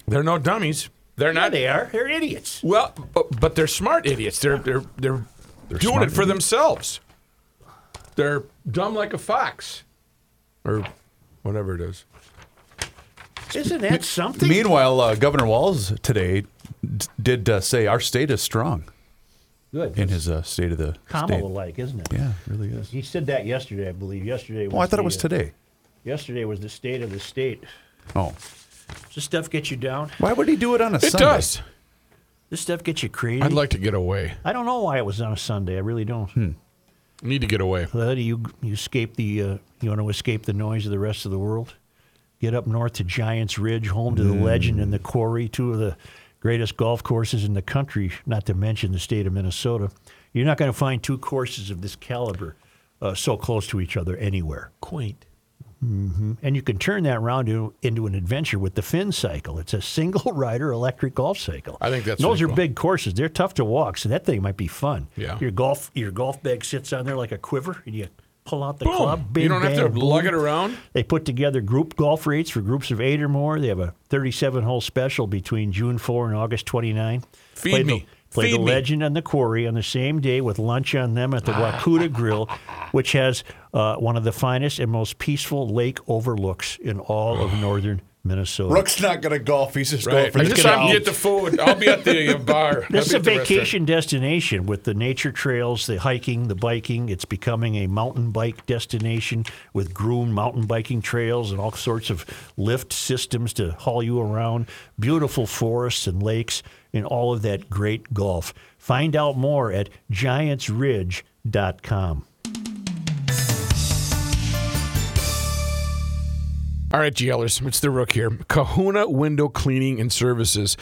They're no dummies. They're Yeah, not. they are. They're idiots. Well, but, but they're smart idiots. They're they're they're, they're doing it for themselves. They're dumb like a fox, or whatever it is. Isn't that something? Meanwhile, uh, Governor Walz today d- did uh, say our state is strong Good. in his uh, state of the Kamala state. like, isn't it? Yeah, it really is. He said that yesterday, I believe. Yesterday was Oh, I thought it was uh, today. Yesterday was the state of the state. Oh, Does this stuff get you down? why would he do it on a Sunday? It Sunday? does. This stuff gets you crazy. I'd like to get away. I don't know why it was on a Sunday. I really don't. Hmm. Need to get away. Well, you you escape the uh, you want to escape the noise of the rest of the world. Get up north to Giants Ridge, home to the legend and the quarry, two of the greatest golf courses in the country, not to mention the state of Minnesota. You're not going to find two courses of this caliber uh, so close to each other anywhere. Quaint. And you can turn that around to, into an adventure with the Finn cycle. It's a single rider electric golf cycle. I think that's those really are cool. big courses. They're tough to walk, so that thing might be fun. Yeah. Your golf your golf bag sits on there like a quiver, and you pull out the Boom. club. You don't have to bang, lug it around. They put together group golf rates for groups of eight or more. They have a 37 hole special between June 4 and August 29. Feed play me. The, play Feed the me. Legend and the Quarry on the same day with lunch on them at the Wakuta Grill, which has uh, one of the finest and most peaceful lake overlooks in all of northern Minnesota. Rook's not going to golf. He's just Right. I just I'm get the food. I'll be at the uh, bar. This is a be at the vacation destination with the nature trails, the hiking, the biking. It's becoming a mountain bike destination with groomed mountain biking trails and all sorts of lift systems to haul you around. Beautiful forests and lakes and all of that great golf. Find out more at giantsridge.com. All right, GLers, it's the Rook here. Kahuna Window Cleaning and Services.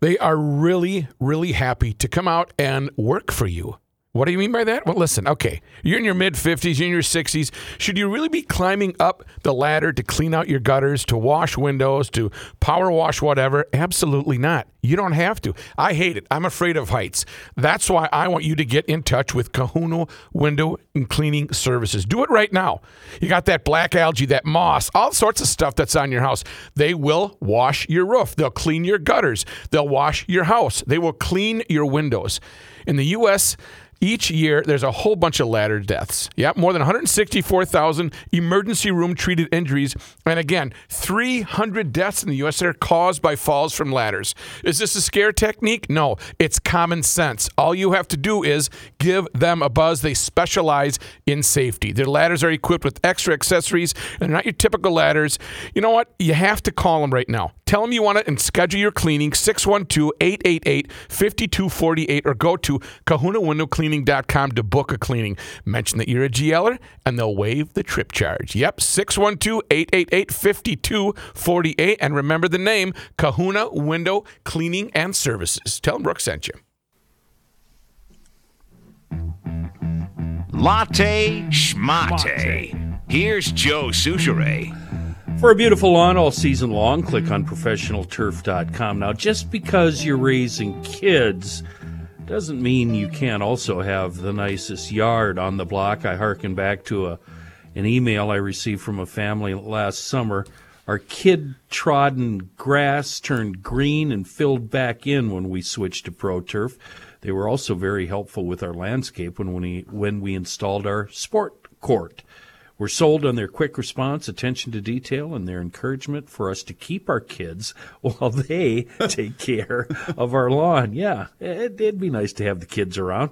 They are really, really happy to come out and work for you. What do you mean by that? Well, listen, okay, you're in your mid 50s, you're in your 60s. Should you really be climbing up the ladder to clean out your gutters, to wash windows, to power wash whatever? Absolutely not. You don't have to. I hate it. I'm afraid of heights. That's why I want you to get in touch with Kahuna Window and Cleaning Services. Do it right now. You got that black algae, that moss, all sorts of stuff that's on your house. They will wash your roof. They'll clean your gutters. They'll wash your house. They will clean your windows. In the U.S., each year, there's a whole bunch of ladder deaths. Yep, more than 164,000 emergency room treated injuries. And again, 300 deaths in the U.S. are caused by falls from ladders. Is this a scare technique? No, it's common sense. All you have to do is give them a buzz. They specialize in safety. Their ladders are equipped with extra accessories, and they're not your typical ladders. You know what? You have to call them right now. Tell them you want it and schedule your cleaning 612 888 5248 or go to kahunawindowcleaning.com to book a cleaning. Mention that you're a GLer and they'll waive the trip charge. Yep, 612 888 5248. And remember the name Kahuna Window Cleaning and Services. Tell them Brooke sent you. Latte schmate. Here's Joe Soucheray. For a beautiful lawn all season long, click on professionalturf.com. Now, just because you're raising kids doesn't mean you can't also have the nicest yard on the block. I hearken back to a an email I received from a family last summer. Our kid trodden grass turned green and filled back in when we switched to Pro Turf. They were also very helpful with our landscape when we when we installed our sport court. We're sold on their quick response, attention to detail, and their encouragement for us to keep our kids while they take care of our lawn. Yeah, it, it'd be nice to have the kids around.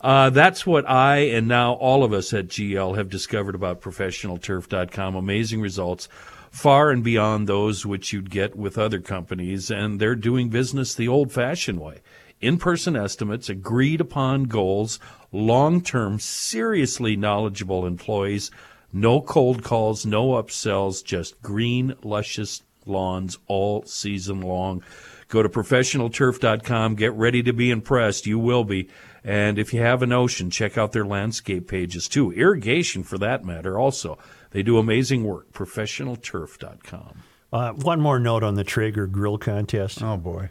Uh, that's what I and now all of us at GL have discovered about ProfessionalTurf.com. Amazing results, far and beyond those which you'd get with other companies, and they're doing business the old-fashioned way. In-person estimates, agreed upon goals, long-term, seriously knowledgeable employees. No cold calls, no upsells, just green, luscious lawns all season long. Go to professionalturf.com. Get ready to be impressed. You will be. And if you have an ocean, check out their landscape pages too. Irrigation, for that matter, also. They do amazing work. Professionalturf.com. Uh, one more note on the Traeger grill contest. Oh boy.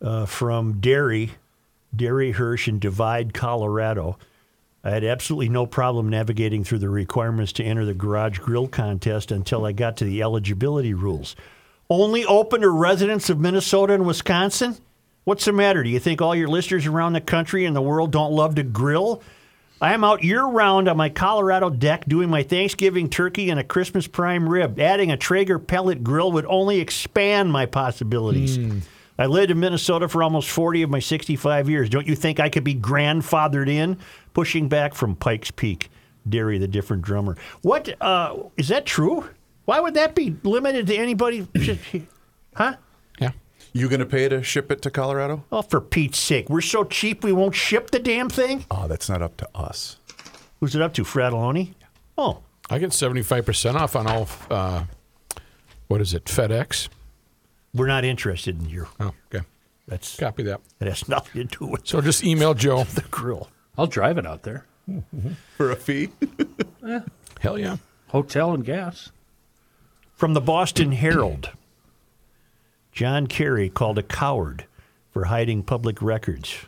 uh, from Derry, Derry Hirsch in Divide, Colorado. I had absolutely no problem navigating through the requirements to enter the garage grill contest until I got to the eligibility rules. Only open to residents of Minnesota and Wisconsin? What's the matter? Do you think all your listeners around the country and the world don't love to grill? I am out year round on my Colorado deck doing my Thanksgiving turkey and a Christmas prime rib. Adding a Traeger pellet grill would only expand my possibilities. Hmm. I lived in Minnesota for almost 40 of my 65 years. Don't you think I could be grandfathered in? Pushing back from Pikes Peak, Derry, the different drummer. What uh, is that true? Why would that be limited to anybody? huh? Yeah. You gonna pay to ship it to Colorado? Oh, for Pete's sake, we're so cheap we won't ship the damn thing. Oh, that's not up to us. Who's it up to, Fratallone? Oh, I get 75% off on all, uh, what is it, FedEx? We're not interested in your. Oh, okay. That's Copy that. It has nothing to do with So just email Joe. the grill. I'll drive it out there. For a fee? Hell yeah. Hotel and gas. From the Boston Herald, John Kerry called a coward for hiding public records.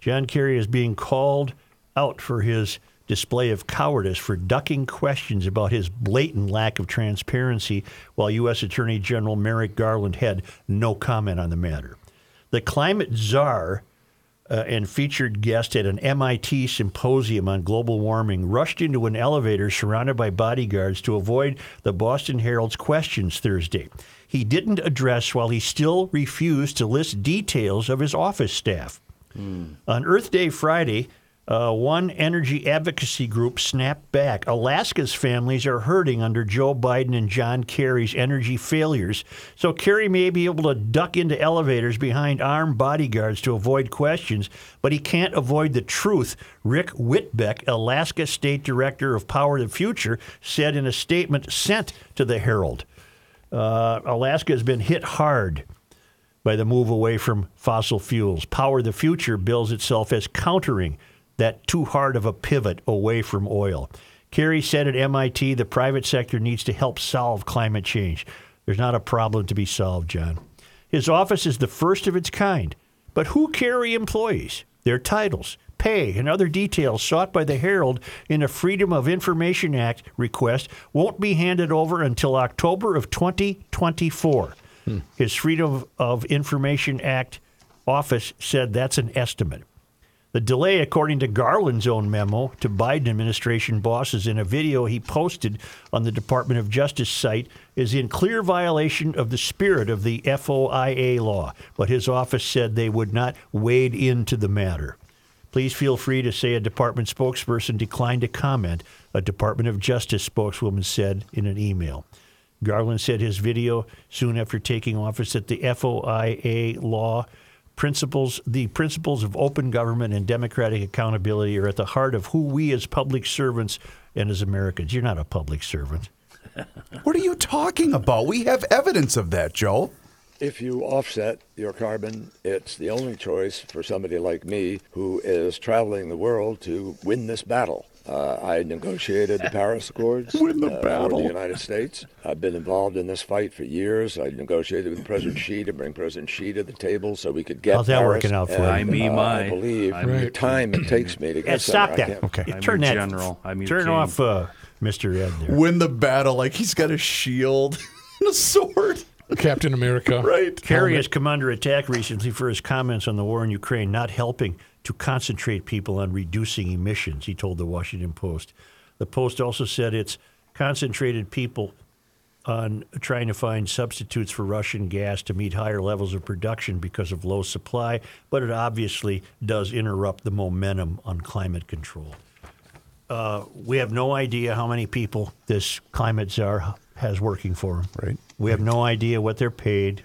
John Kerry is being called out for his display of cowardice for ducking questions about his blatant lack of transparency, while U.S. Attorney General Merrick Garland had no comment on the matter. The climate czar uh, and featured guest at an MIT symposium on global warming rushed into an elevator surrounded by bodyguards to avoid the Boston Herald's questions Thursday. He didn't address while he still refused to list details of his office staff. On Earth Day Friday, uh, one energy advocacy group snapped back. Alaska's families are hurting under Joe Biden and John Kerry's energy failures, so Kerry may be able to duck into elevators behind armed bodyguards to avoid questions, but he can't avoid the truth. Rick Whitbeck, Alaska State Director of Power the Future, said in a statement sent to the Herald. Uh, Alaska has been hit hard by the move away from fossil fuels. Power the Future bills itself as countering that too hard of a pivot away from oil. Kerry said at MIT the private sector needs to help solve climate change. There's not a problem to be solved, John. His office is the first of its kind. But who Kerry employees? Their titles, pay, and other details sought by the Herald in a Freedom of Information Act request won't be handed over until October of 2024. Hmm. His Freedom of Information Act office said that's an estimate. The delay, according to Garland's own memo to Biden administration bosses in a video he posted on the Department of Justice site, is in clear violation of the spirit of the FOIA law, but his office said they would not wade into the matter. Please feel free to say a department spokesperson declined to comment, a Department of Justice spokeswoman said in an email. Garland said his video soon after taking office that the FOIA law principles, the principles of open government and democratic accountability are at the heart of who we as public servants and as Americans. You're not a public servant. What are you talking about? We have evidence of that, Joe. If you offset your carbon, it's the only choice for somebody like me who is traveling the world to win this battle. Uh, I negotiated the Paris Accords Win the uh, for the United States. I've been involved in this fight for years. I negotiated with President Xi to bring President Xi to the table so we could get How's that Paris. working out for and, you? I mean, uh, my. I believe I'm the your time it takes me to get Yeah, stop that. Okay. I'm turn that. general. I'm turn king. off, uh, Mr. Ed. There. Win the battle like he's got a shield and a sword. Captain America. Right. Kerry has come under attack recently for his comments on the war in Ukraine not helping to concentrate people on reducing emissions, he told the Washington Post. The Post also said it's concentrated people on trying to find substitutes for Russian gas to meet higher levels of production because of low supply, but it obviously does interrupt the momentum on climate control. Uh, we have no idea how many people this climate czar has working for him. Right. We have no idea what they're paid.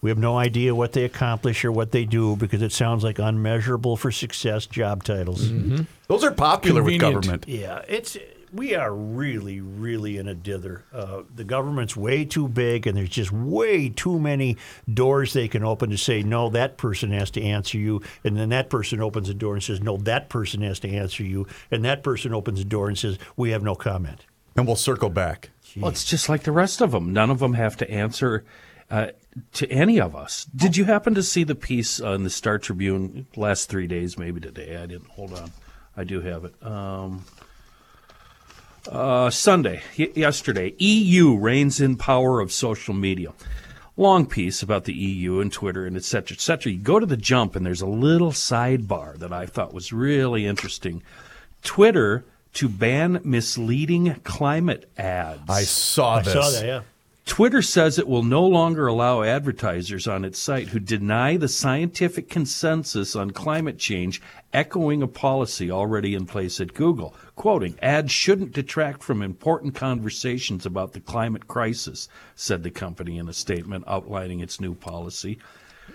We have no idea what they accomplish or what they do because it sounds like unmeasurable for success job titles. Those are popular Convenient. with government. Yeah, it's we are really, really in a dither. Uh, the government's way too big, and there's just way too many doors they can open to say no. That person has to answer you, and then that person opens a door and says no. That person has to answer you, and that person opens a door and says we have no comment. And we'll circle back. Well, it's just like the rest of them. None of them have to answer uh, to any of us. Did you happen to see the piece in the Star Tribune last three days, maybe today? I didn't. Hold on. I do have it. Um, uh, Sunday, y- yesterday, EU reins in power of social media. Long piece about the EU and Twitter and et cetera, et cetera. You go to the jump, and there's a little sidebar that I thought was really interesting. Twitter to ban misleading climate ads. I saw I this. saw that. Yeah. Twitter says it will no longer allow advertisers on its site who deny the scientific consensus on climate change, echoing a policy already in place at Google. Quoting, ads shouldn't detract from important conversations about the climate crisis, said the company in a statement outlining its new policy.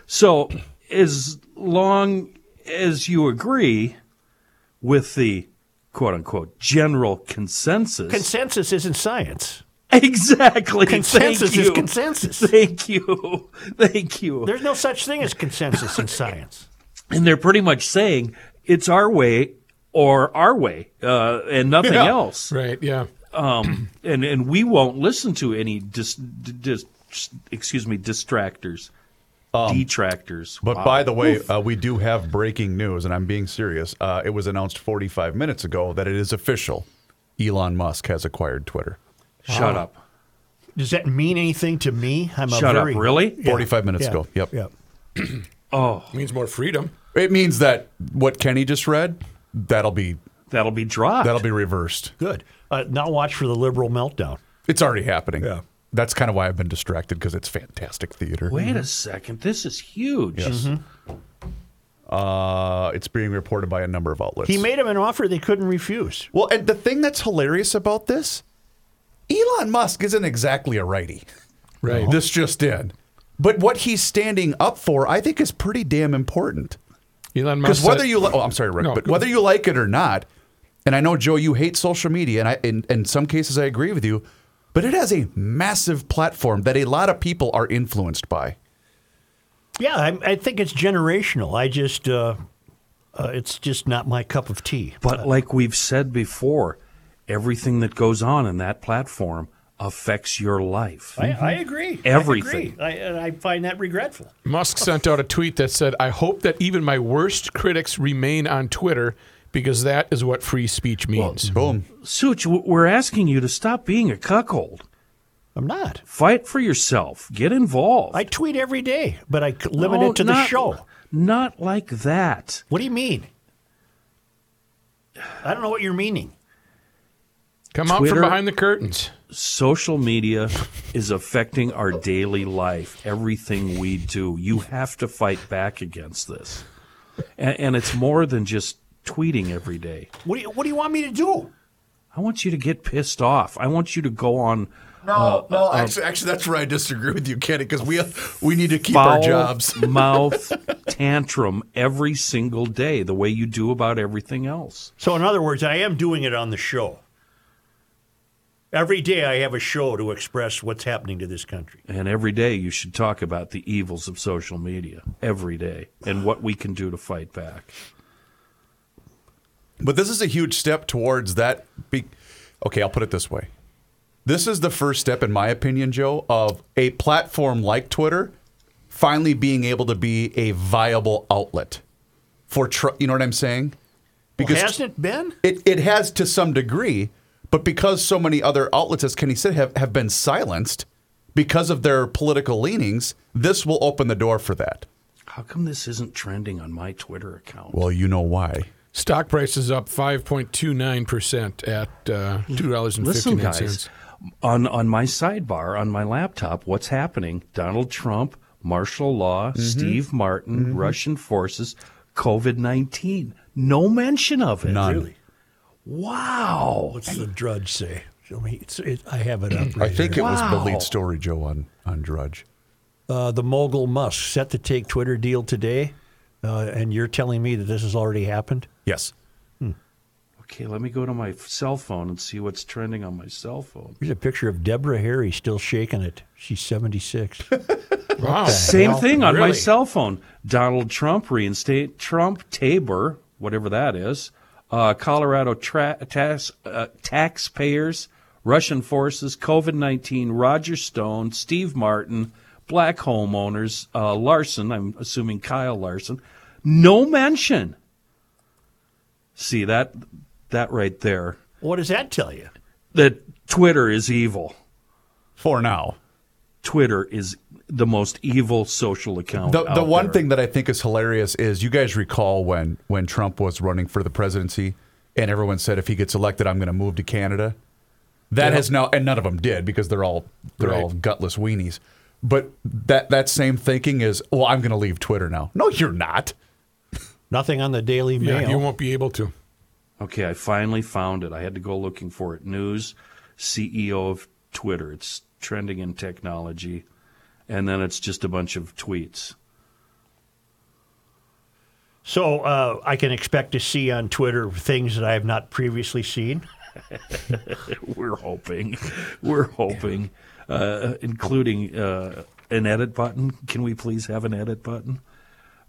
So, as long as you agree with the quote unquote general consensus, Consensus isn't science. Exactly. Consensus Thank is you. consensus. Thank you. Thank you. There's no such thing as consensus in science. And they're pretty much saying it's our way or our way uh, and nothing Yeah. else. Right. Yeah. Um, and, and we won't listen to any dis, dis, excuse me, distractors, detractors. But Wow. by the way, uh, we do have breaking news, and I'm being serious. Uh, it was announced 45 minutes ago that it is official. Elon Musk has acquired Twitter. Shut up. Does that mean anything to me? I'm a Shut up, very, really? 45 minutes Yeah. ago. Yep. Yep. Oh, It Means more freedom. It means that what Kenny just read, that'll be that'll be dropped. that'll be reversed. Good. Uh, now watch for the liberal meltdown. It's already happening. Yeah. That's kind of why I've been distracted because it's fantastic theater. Wait a second. This is huge. Uh, it's being reported by a number of outlets. He made him an offer they couldn't refuse. well, and the thing that's hilarious about this, Elon Musk isn't exactly a righty. Right. This just did. But what he's standing up for, I think, is pretty damn important. Elon Musk. Because whether you, li- oh, I'm sorry, Rick, No, but whether you like it or not, and I know Joe, you hate social media, and I, in, in some cases, I agree with you, but it has a massive platform that a lot of people are influenced by. Yeah, I, I think it's generational. I just, uh, uh, it's just not my cup of tea. But like we've said before, everything that goes on in that platform affects your life. I, I mm-hmm. agree. Everything. I, agree. I, and I find that regretful. Musk sent out a tweet that said, I hope that even my worst critics remain on Twitter because that is what free speech means. Boom. Such, we're asking you to stop being a cuckold. I'm not. Fight for yourself. Get involved. I tweet every day, but I limit No, it to the show. Not like that. What do you mean? I don't know what you're meaning. Come out Twitter- from behind the curtains. Social media is affecting our daily life, everything we do. You have to fight back against this. And, and it's more than just tweeting every day. What do you What do you want me to do? I want you to get pissed off. I want you to go on No, uh, no, uh, actually, actually, that's where I disagree with you, Kenny, because we we need to keep our jobs. mouth tantrum every single day, the way you do about everything else. So, in other words, I am doing it on the show. Every day I have a show to express what's happening to this country. And every day you should talk about the evils of social media. Every day. And what we can do to fight back. But this is a huge step towards that. Be- okay, I'll put it this way. This is the first step, in my opinion, Joe, of a platform like Twitter finally being able to be a viable outlet for, tr- you know what I'm saying? Well, hasn't it been? It, it has to some degree, but because so many other outlets, as Kenny said, have, have been silenced because of their political leanings, this will open the door for that. How come this isn't trending on my Twitter account? Well, you know why. Stock price is up 5.29% at uh, $2.59. Listen, guys, on on my sidebar on my laptop, what's happening? Donald Trump, martial law, Mm-hmm. Steve Martin, Russian forces, COVID nineteen. No mention of it. None. Really? Wow. What's the Drudge say? Show me. It's, it, I have it up. Right I think here. it was the lead story, Joe, on, on Drudge. uh, the mogul Musk set to take Twitter deal today, uh, and you're telling me that this has already happened? Yes. Okay, let me go to my cell phone and see what's trending on my cell phone. Here's a picture of Deborah Harry still shaking it. She's 76. Wow. Same hell? thing on my cell phone. Donald Trump reinstate Trump Tabor, whatever that is. Uh, Colorado tra- tax, uh, taxpayers, Russian forces, COVID nineteen, Roger Stone, Steve Martin, black homeowners, uh, Larson. I'm assuming Kyle Larson. No mention. See that that right there. what does that tell you? That Twitter is evil. For now. Twitter is the most evil social account. The, the one there. thing that I think is hilarious is you guys recall when when Trump was running for the presidency and everyone said if he gets elected I'm going to move to Canada. That has now and none of them did because they're all they're all gutless weenies. But that that same thinking is, well, I'm going to leave Twitter now. No, you're not. Nothing on the Daily Mail. Yeah, you won't be able to. Okay, I finally found it. I had to go looking for it. News CEO of Twitter. It's trending in technology. And then it's just a bunch of tweets. So uh, I can expect to see on Twitter things that I have not previously seen. We're hoping. We're hoping. Uh, including uh, an edit button. Can we please have an edit button?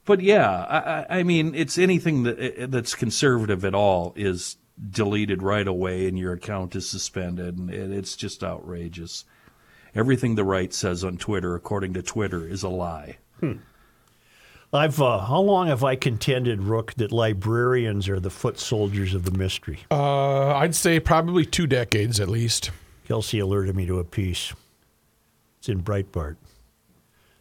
But yeah, I, I- I mean, it's anything that that's conservative at all is deleted right away, and your account is suspended, and it's just outrageous. Everything the right says on Twitter, according to Twitter, is a lie. I've uh, how long have I contended, Rook, that librarians are the foot soldiers of the mystery? Uh, I'd say probably two decades at least. Kelsey alerted me to a piece. It's in Breitbart.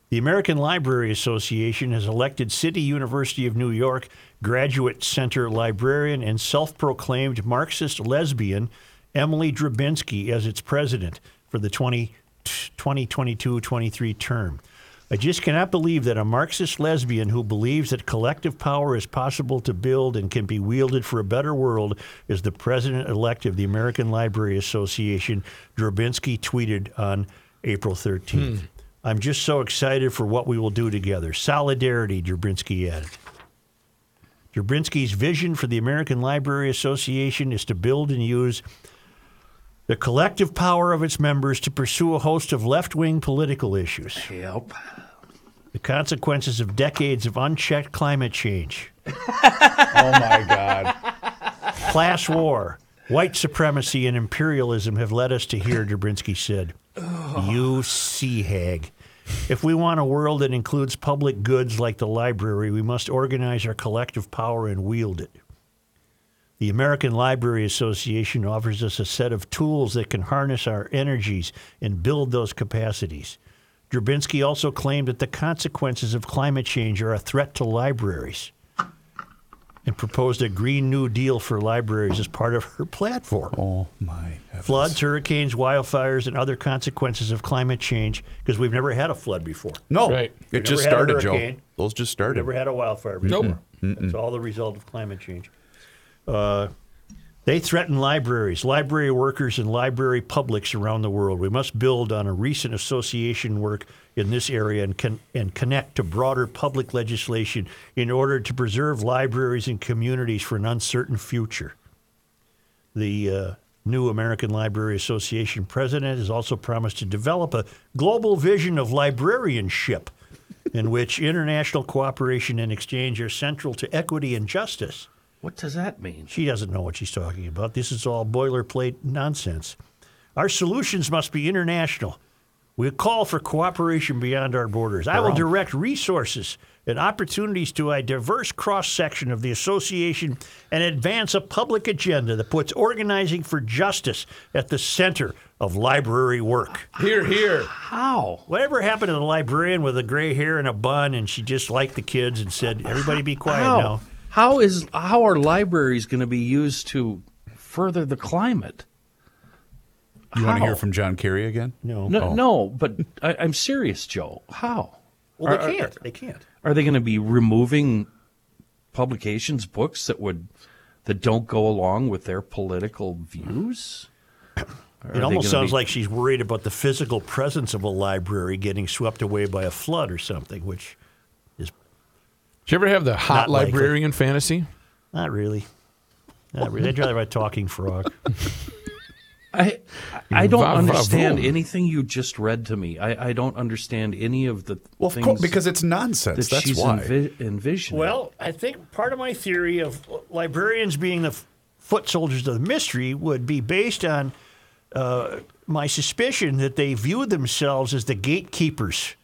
The American Library Association has elected City University of New York Graduate Center librarian and self proclaimed Marxist lesbian Emily Drabinski as its president for the 2022 23 term. I just cannot believe that a Marxist lesbian who believes that collective power is possible to build and can be wielded for a better world is the president elect of the American Library Association, Drabinski tweeted on April 13th. Hmm. I'm just so excited for what we will do together. Solidarity, Drabinski added. Drabinski's vision for the American Library Association is to build and use the collective power of its members to pursue a host of left wing political issues. Yep. The consequences of decades of unchecked climate change, Oh my God. class war, white supremacy, and imperialism have led us to here, Drabinski said. You sea hag. If we want a world that includes public goods like the library, we must organize our collective power and wield it. The American Library Association offers us a set of tools that can harness our energies and build those capacities. Drabinski also claimed that the consequences of climate change are a threat to libraries and proposed a Green New Deal for libraries as part of her platform. Oh my heavens. Floods, hurricanes, wildfires, and other consequences of climate change, because we've never had a flood before. No, Right. it just never had a started, Joe. Those just We've started. never had a wildfire before. Nope. It's all the result of climate change. Uh, they threaten libraries, library workers, and library publics around the world. We must build on a recent association work in this area and, con- and connect to broader public legislation in order to preserve libraries and communities for an uncertain future. The uh, new American Library Association president has also promised to develop a global vision of librarianship in which international cooperation and exchange are central to equity and justice. What does that mean? She doesn't know what she's talking about. This is all boilerplate nonsense. Our solutions must be international. We call for cooperation beyond our borders. I will um, direct resources and opportunities to a diverse cross section of the association and advance a public agenda that puts organizing for justice at the center of library work. Here, here. How? Whatever happened to the librarian with the gray hair and a bun and she just liked the kids and said, Everybody be quiet How? now? How is how are libraries going to be used to further the climate? You want to hear from John Kerry again? No. No, Oh. no, but I, I'm serious, Joe. How Well, Are- they are- can't. They can't. are they going to be removing publications, books that would that don't go along with their political views? Are It almost sounds be- like she's worried about the physical presence of a library getting swept away by a flood or something, which is Did you ever have the hot Not likely. librarian fantasy? not really. Not really. I'd rather have a talking frog. I I don't Va- va- understand voom. anything you just read to me. I, I don't understand any of the Well, of things course, because it's nonsense. that That's she's why. envi- envisioning. Well, I think part of my theory of librarians being the f- foot soldiers of the mystery would be based on uh, my suspicion that they view themselves as the gatekeepers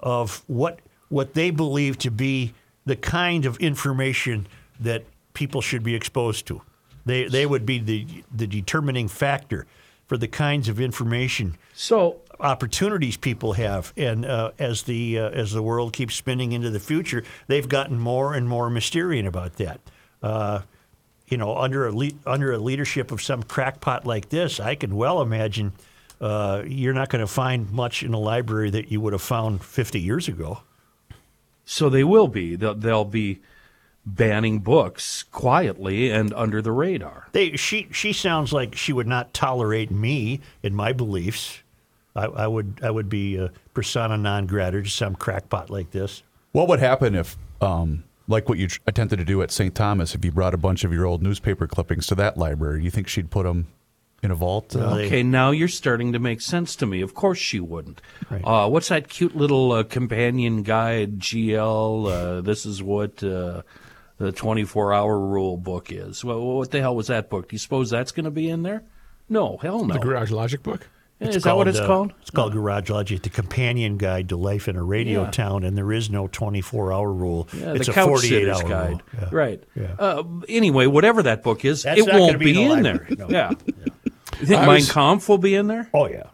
of what what they believe to be the kind of information that people should be exposed to. They they would be the the determining factor for the kinds of information so opportunities people have, and uh, as the uh, as the world keeps spinning into the future, they've gotten more and more mysterious about that. Uh, you know, under a le- under a leadership of some crackpot like this, I can well imagine uh, you're not going to find much in a library that you would have found 50 years ago. So they will be. They'll, they'll be banning books quietly and under the radar. They she she sounds like she would not tolerate me in my beliefs. I, I would I would be a persona non grata to some crackpot like this. What would happen if, um, like what you tr- attempted to do at St. Thomas, if you brought a bunch of your old newspaper clippings to that library? You think she'd put them in a vault? Uh, they- Okay, now you're starting to make sense to me. Of course she wouldn't. Right. Uh, what's that cute little uh, companion guide, GL? Uh, this is what uh, the 24 hour rule book is. Well, what the hell was that book? Do you suppose that's going to be in there? No, hell no. The Garage Logic book? is that what it's uh, called? It's called Garage Logic, the companion guide to life in a radio Yeah. town, and there is no 24 hour rule. Yeah, it's the a couch 48 sitter's hour guide. rule. Yeah. Right. Yeah. Uh, anyway, whatever that book is, That's it won't be be, in the in there. no. Yeah. You think I Mein was- Kampf will be in there? Oh, yeah.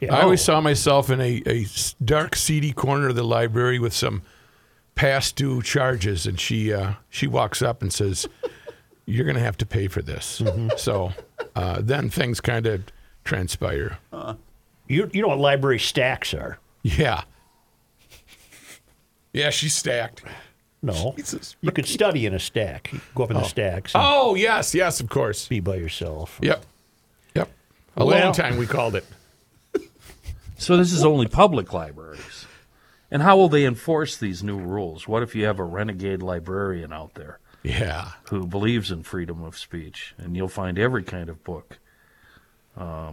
yeah. I always saw myself in a, a s- dark, seedy corner of the library with some past due charges, and she uh, she walks up and says, "You're going to have to pay for this." So uh, then things kind of transpire. You, you know what library stacks are? Yeah, yeah, she's stacked. No. You could study in a stack. You go up in the stacks and Oh yes, yes, of course. be by yourself. Yep, Alone Well- time we called it. So this is only public libraries. And how will they enforce these new rules? What if you have a renegade librarian out there Yeah. who believes in freedom of speech and you'll find every kind of book?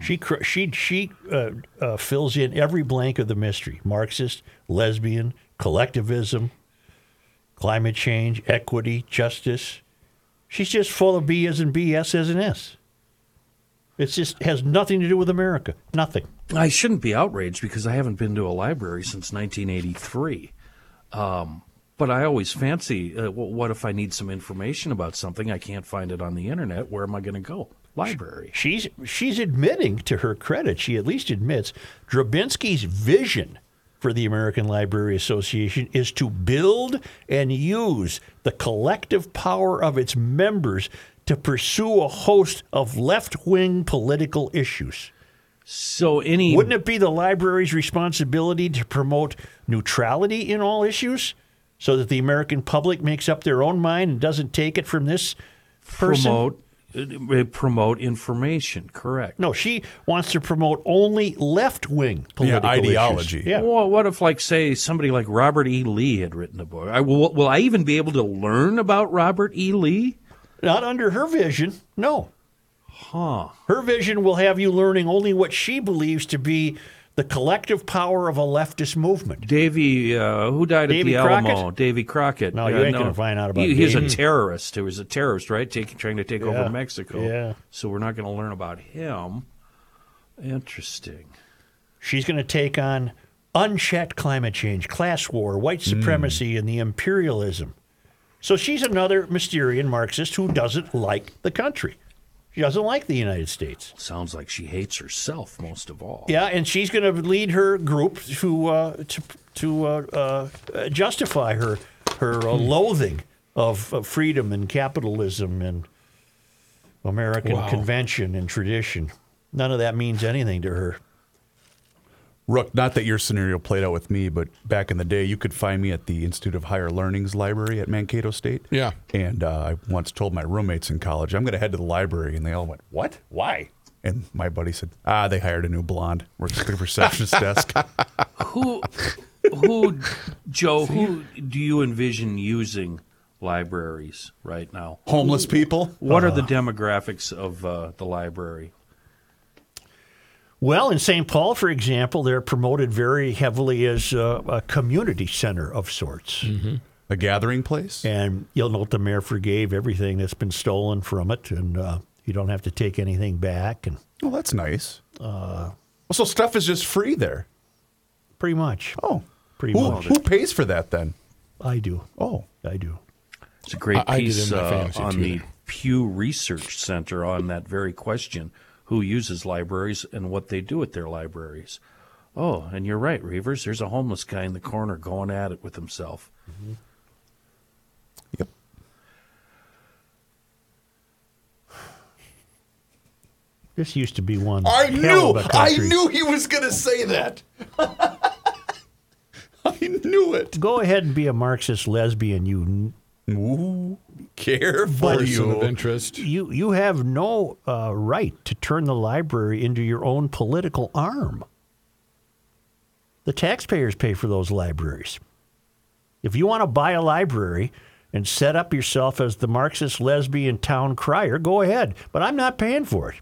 She cr- she she uh, uh, fills in every blank of the mystery: Marxist, lesbian, collectivism, climate change, equity, justice. She's just full of B as in B, S as in S. It's just has nothing to do with America. Nothing. I shouldn't be outraged because I haven't been to a library since 1983. Um, but I always fancy, uh, what if I need some information about something? I can't find it on the internet. Where am I going to go? Library. She's she's admitting, to her credit, she at least admits Drabinski's vision for the American Library Association is to build and use the collective power of its members to pursue a host of left-wing political issues. So any Wouldn't it be the library's responsibility to promote neutrality in all issues so that the American public makes up their own mind and doesn't take it from this person? promote uh, promote information? Correct. No, she wants to promote only left wing political yeah, ideology. issues. Yeah. Well, what if, like, say, somebody like Robert E. Lee had written a book? I, will, will I even be able to learn about Robert E. Lee? Not under her vision. No. Huh. Her vision will have you learning only what she believes to be the collective power of a leftist movement. Davy, uh, who died Davy at the Alamo? Davy Crockett. No, you Uh, ain't gonna find out about he, He's a terrorist. He was a terrorist, right? Taking, trying to take Yeah. over Mexico. Yeah. So we're not going to learn about him. Interesting. She's going to take on unchecked climate change, class war, white supremacy, and the imperialism. So she's another Mysterian Marxist who doesn't like the country. She doesn't like the United States. Sounds like she hates herself most of all. Yeah, and she's going to lead her group to uh, to to uh, uh, justify her her uh, loathing of, of freedom and capitalism and American Wow. convention and tradition. None of that means anything to her. Rook, not that your scenario played out with me, but back in the day, you could find me at the Institute of Higher Learning's library at Mankato State. Yeah. And uh, I once told my roommates in college, I'm going to head to the library. And they all went, What? Why? And my buddy said, Ah, they hired a new blonde. Works at the receptionist desk. Who, who, Joe? Who do you envision using libraries right now? Homeless people? What are Uh. the demographics of uh, the library? Well, in St. Paul, for example, they're promoted very heavily as a, a community center of sorts. A gathering place? And you'll note the mayor forgave everything that's been stolen from it, and uh, you don't have to take anything back. And Oh, that's nice. uh, so stuff is just free there. pretty much, Oh. pretty Who, much. who pays for that then? I do. Oh. I do. It's a great I- I piece in my uh, on too the there. Pew Research Center on that very question: who uses libraries and what they do at their libraries. Oh, and you're right, Reavers. There's a homeless guy in the corner going at it with himself. Mm-hmm. Yep. This used to be one. I hell knew. of a I knew he was going to say that. I knew it. Go ahead and be a Marxist lesbian, you. Ooh, careful, Person you. of interest. You you have no uh, right to turn the library into your own political arm. The taxpayers pay for those libraries. If you want to buy a library and set up yourself as the Marxist lesbian town crier, go ahead. But I'm not paying for it.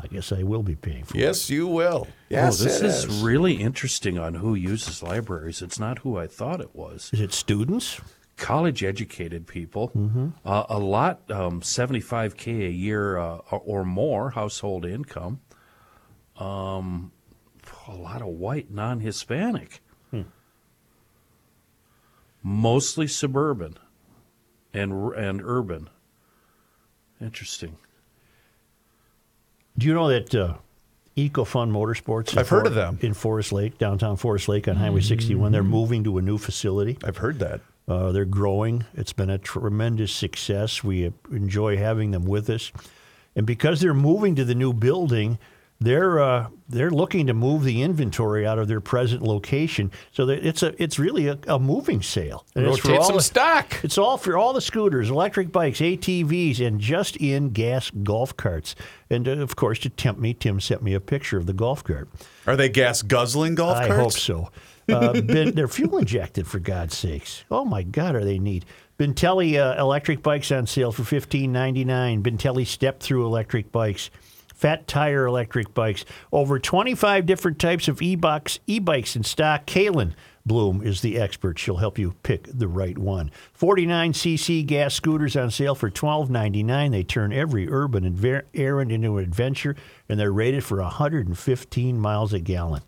I guess I will be paying for it. Yes, you will. oh, Yes, this it is really interesting on who uses libraries. It's not who I thought it was. Is it students? College educated people, Mm-hmm. uh, a lot, um, 75K a year uh, or more household income, um, a lot of white, non Hispanic, Hmm. mostly suburban and, and urban. Interesting. Do you know that uh, EcoFun Motorsports? I've heard of them. in Forest Lake, downtown Forest Lake on Highway 61. They're moving to a new facility. I've heard that. Uh, they're growing. It's been a tremendous success. We enjoy having them with us, and because they're moving to the new building, they're uh, they're looking to move the inventory out of their present location. So that it's a it's really a, a moving sale. And it's for Rotate all some the- stock. It's all for all the scooters, electric bikes, ATVs, and just in gas golf carts. And uh, of course, to tempt me, Tim sent me a picture of the golf cart. Are they gas guzzling golf I carts? I hope so. Uh, ben, they're fuel injected, for God's sakes. Oh my God, are they neat? Bintelli uh, electric bikes on sale for fifteen ninety nine. Bintelli step through electric bikes, Fat Tire electric bikes, over twenty five different types of e-box e-bikes in stock. Kalen Bloom is the expert. She'll help you pick the right one. Forty nine cc gas scooters on sale for twelve ninety nine. They turn every urban errand into an adventure, and they're rated for hundred and fifteen miles a gallon.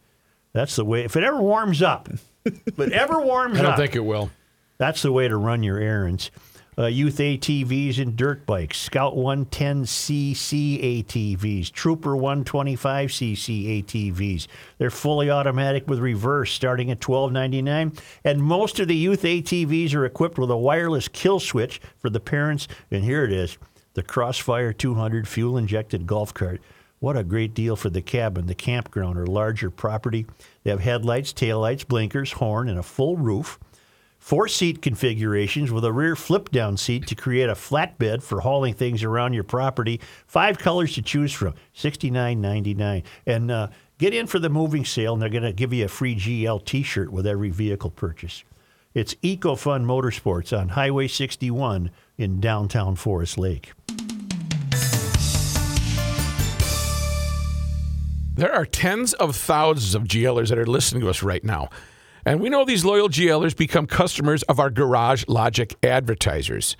That's the way. If it ever warms up, if it ever warms I don't up, think it will. that's the way to run your errands. Uh, youth ATVs and dirt bikes, Scout 110cc ATVs, Trooper 125cc ATVs. They're fully automatic with reverse, starting at $12.99. And most of the youth ATVs are equipped with a wireless kill switch for the parents. And here it is the Crossfire 200 fuel injected golf cart. What a great deal for the cabin, the campground, or larger property. They have headlights, taillights, blinkers, horn, and a full roof. Four seat configurations with a rear flip down seat to create a flatbed for hauling things around your property. Five colors to choose from, $69.99. And uh, get in for the moving sale, and they're going to give you a free GL t shirt with every vehicle purchase. It's EcoFun Motorsports on Highway 61 in downtown Forest Lake. There are tens of thousands of GLers that are listening to us right now. And we know these loyal GLers become customers of our Garage Logic advertisers.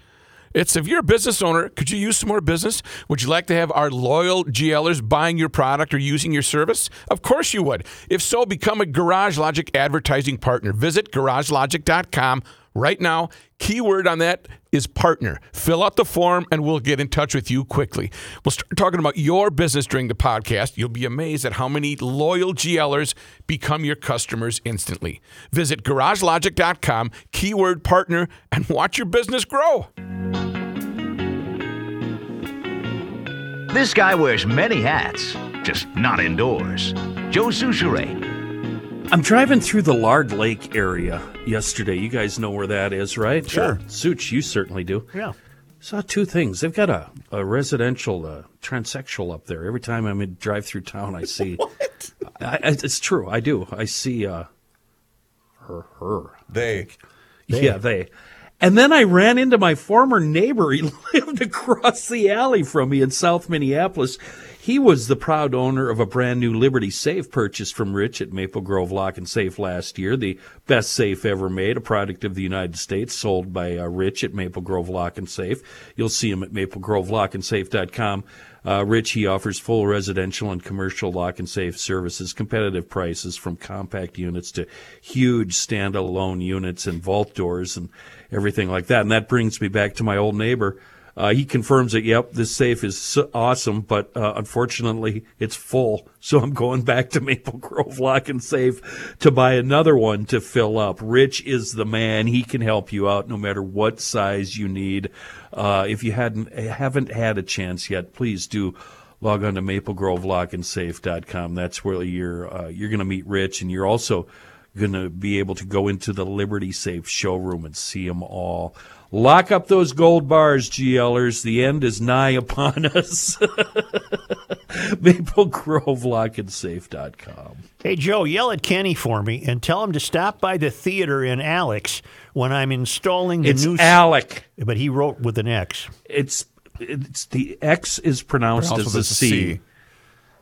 It's if you're a business owner, could you use some more business? Would you like to have our loyal GLers buying your product or using your service? Of course you would. If so, become a Garage Logic advertising partner. Visit garagelogic.com right now. Keyword on that is partner. Fill out the form and we'll get in touch with you quickly. We'll start talking about your business during the podcast. You'll be amazed at how many loyal GLers become your customers instantly. Visit garagelogic.com, keyword partner, and watch your business grow. This guy wears many hats, just not indoors. Joe Soucheray. I'm driving through the Lard Lake area yesterday. You guys know where that is, right? Sure. Uh, Such, you certainly do. Yeah. Saw two things. They've got a, a residential uh, transsexual up there. Every time I'm in drive through town, I see. what? I, I- it's true. I do. I see uh, her. Her. They. Yeah, they. And then I ran into my former neighbor. He lived across the alley from me in South Minneapolis. He was the proud owner of a brand new Liberty safe purchased from Rich at Maple Grove Lock and Safe last year. The best safe ever made, a product of the United States, sold by uh, Rich at Maple Grove Lock and Safe. You'll see him at maplegrovelockandsafe.com. Uh, Rich, he offers full residential and commercial lock and safe services, competitive prices from compact units to huge standalone units and vault doors and everything like that. And that brings me back to my old neighbor. Uh, he confirms that, yep, this safe is awesome, but uh, unfortunately it's full. So I'm going back to Maple Grove Lock and Safe to buy another one to fill up. Rich is the man. He can help you out no matter what size you need. Uh, if you hadn't haven't had a chance yet, please do log on to maplegrovelockandsafe.com. That's where you're uh, you're going to meet Rich, and you're also going to be able to go into the Liberty Safe showroom and see them all. Lock up those gold bars, GLers. The end is nigh upon us. MapleGroveLockandSafe.com. Hey, Joe, yell at Kenny for me and tell him to stop by the theater in Alex when I'm installing the It's new. Alec. But he wrote with an X. It's it's the X is pronounced, Pronounced as a as a C. C.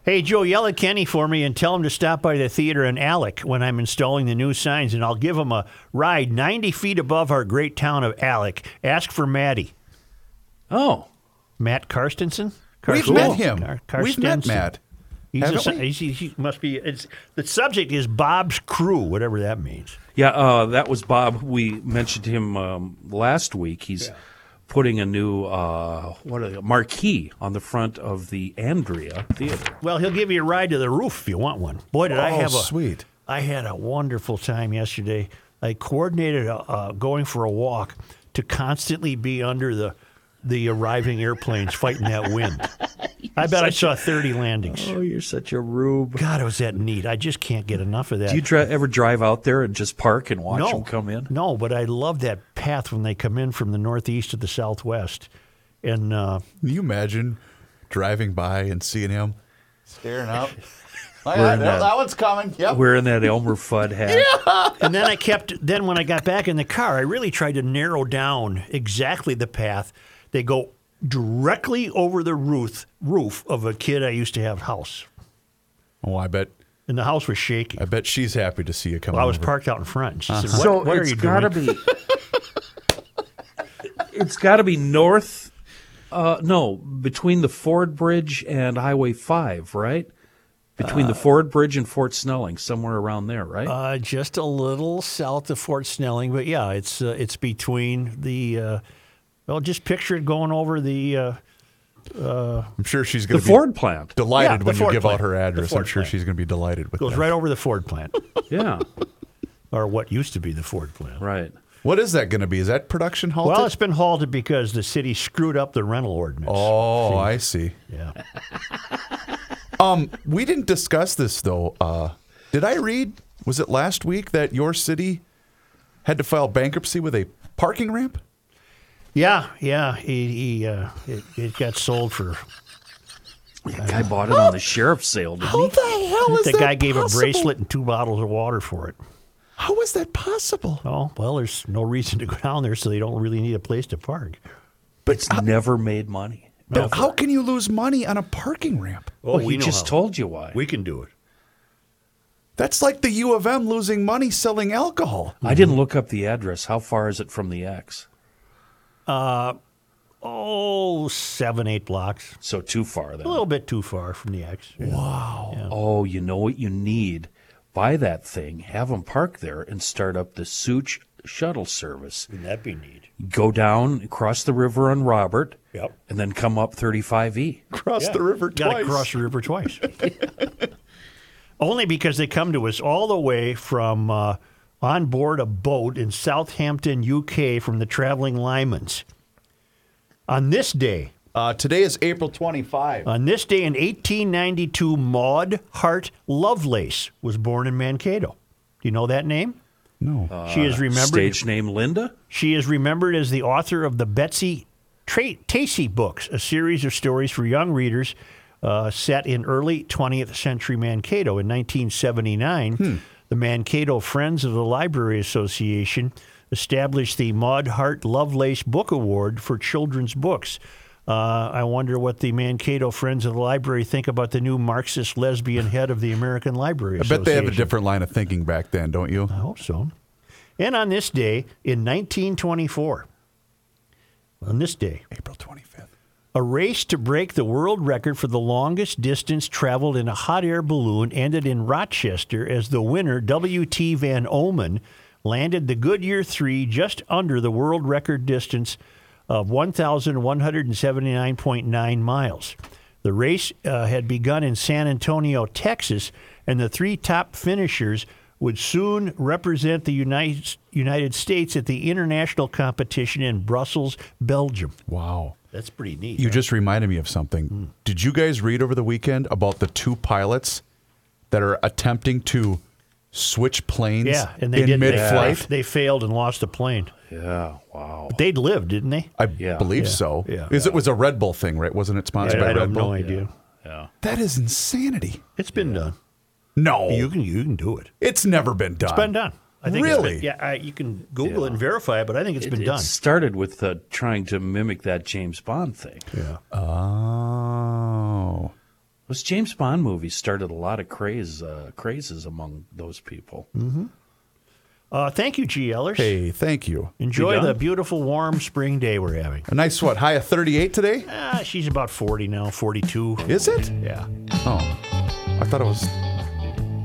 Hey, Joe, yell at Kenny for me and tell him to stop by the theater in Alec when I'm installing the new signs, and I'll give him a ride 90 feet above our great town of Alec. Ask for Matty. Oh, Matt Karstensen? We've Karsten- met him. Car- We've met Matt. He's a, Haven't si- we? he's, he, he must be. It's the subject is Bob's crew, whatever that means. Yeah, uh, that was Bob. We mentioned him um, last week. He's putting a new uh, what are they, marquee on the front of the Andria Theater. Well, he'll give you a ride to the roof if you want one. Boy, did I Oh, have a sweet. I had a wonderful time yesterday. I coordinated uh, going for a walk to constantly be under the the arriving airplanes fighting that wind. I bet I saw 30 landings. Oh, you're such a rube. God, it was that neat. I just can't get enough of that. Do you dri- ever drive out there and just park and watch no, them come in? No, but I love that path when they come in from the northeast to the southwest. And uh, Can you imagine driving by and seeing him staring up? Oh, yeah, that, that- that one's coming. Yep. Wearing that Elmer Fudd hat. yeah. and then I kept. Then when I got back in the car, I really tried to narrow down exactly the path. They go directly over the roof roof of a kid I used to have house, Oh, I bet. and the house was shaking. I bet she's happy to see you come. Well, I was over. parked out in front. And she said, so "What, what are it's you gotta doing?" be. it's got to be north. Uh, no, between the Ford Bridge and Highway Five, right? Between the Ford Bridge and Fort Snelling, somewhere around there, right? Uh, just a little south of Fort Snelling, but yeah, it's uh, it's between the. Uh, well, just picture it going over the. Uh, I'm sure she's the going to be Ford plant. delighted Yeah, the when you Ford give plant. out her address. I'm Ford sure plant. she's going to be delighted with goes that. right over the Ford plant, Yeah, or what used to be the Ford plant. right. What is that going to be? Is that production halted? Well, it's been halted because the city screwed up the rental ordinance. oh, I see. Yeah. Um, we didn't discuss this though. Uh, did I read? Was it last week that your city had to file bankruptcy with a parking ramp? Yeah, yeah. He, he uh, it, it got sold for. The guy bought it on the sheriff's sale, didn't he? the hell is the guy gave a bracelet and two bottles of water for it. How is that possible? Oh, well, there's no reason to go down there, so they don't really need a place to park. But It's never made money. But how can you lose money on a parking ramp? Well, we he know just how. told you why. We can do it. That's like the U of M losing money selling alcohol. I didn't look up the address. How far is it from the X? Oh, seven, eight blocks. So too far then. A little bit too far from the X. Yeah. Wow. Oh, you know what you need? Buy that thing, have them park there, and start up the Such shuttle service. Wouldn't that be neat? Go down, cross the river on Robert, Yep. and then come up 35E. Cross the river Got to twice. cross the river twice. Only because they come to us all the way from uh, on board a boat in Southampton, UK, from the traveling Lymans. On this day, Uh, today is April 25. on this day in 1892, Maud Hart Lovelace was born in Mankato. Do you know that name? no. she is remembered. Stage name Linda? She is remembered as the author of the Betsy Tra- Tacy books, a series of stories for young readers uh, set in early 20th century Mankato. In 1979, the Mankato Friends of the Library Association established the Maud Hart Lovelace Book Award for children's books. Uh, I wonder what the Mankato Friends of the Library think about the new Marxist lesbian head of the American Library Association. I bet they have a different line of thinking back then, don't you? I hope so. And on this day in 1924, on this day, April 25th. A race to break the world record for the longest distance traveled in a hot air balloon ended in Rochester as the winner, W.T. Van Orman, landed the Goodyear 3 just under the world record distance of 1,179.9 miles. The race uh, had begun in San Antonio, Texas, and the three top finishers would soon represent the United, United States at the international competition in Brussels, Belgium. Wow. That's pretty neat. You huh? just reminded me of something. Hmm. Did you guys read over the weekend about the two pilots that are attempting to switch planes Yeah, and they in did. mid-flight? They, they failed and lost a plane. Yeah, wow. They'd lived, didn't they? I Yeah. believe Yeah. so. Yeah. Is it was a Red Bull thing, right? Wasn't it sponsored I, by I Red have Bull? no idea. Yeah. That is insanity. It's been done. No, You can you can do it. it's never been done. It's been done. I think Really? been- yeah, I, you can Google it and verify it, but I think it's It, been done. it started with uh, trying to mimic that James Bond thing. Yeah. Oh. Those James Bond movies started a lot of craze, uh, crazes among those people. Uh, thank you, GLers. Hey, thank you. Enjoy You the beautiful warm spring day we're having. A nice what? High of 38 today? Ah, she's about 40 now, 42. Is it? Yeah. Oh. I thought it was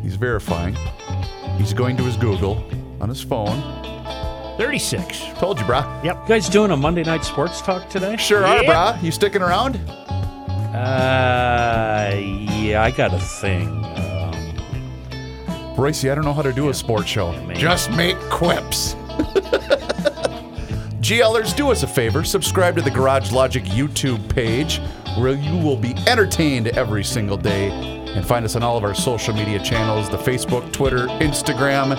He's verifying. He's going to his Google on his phone. 36. Told you, brah. Yep. You guys doing a Monday night sports talk today? Sure are, brah. You sticking around? Uh, yeah, I got a thing. Um, Royce, I don't know how to do a sports show. Just make quips. GLers, do us a favor. Subscribe to the Garage Logic YouTube page where you will be entertained every single day. And find us on all of our social media channels the Facebook, Twitter, Instagram,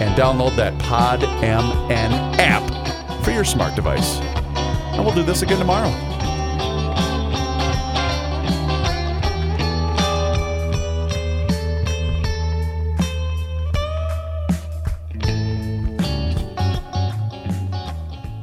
and download that Pod MN app for your smart device. And we'll do this again tomorrow.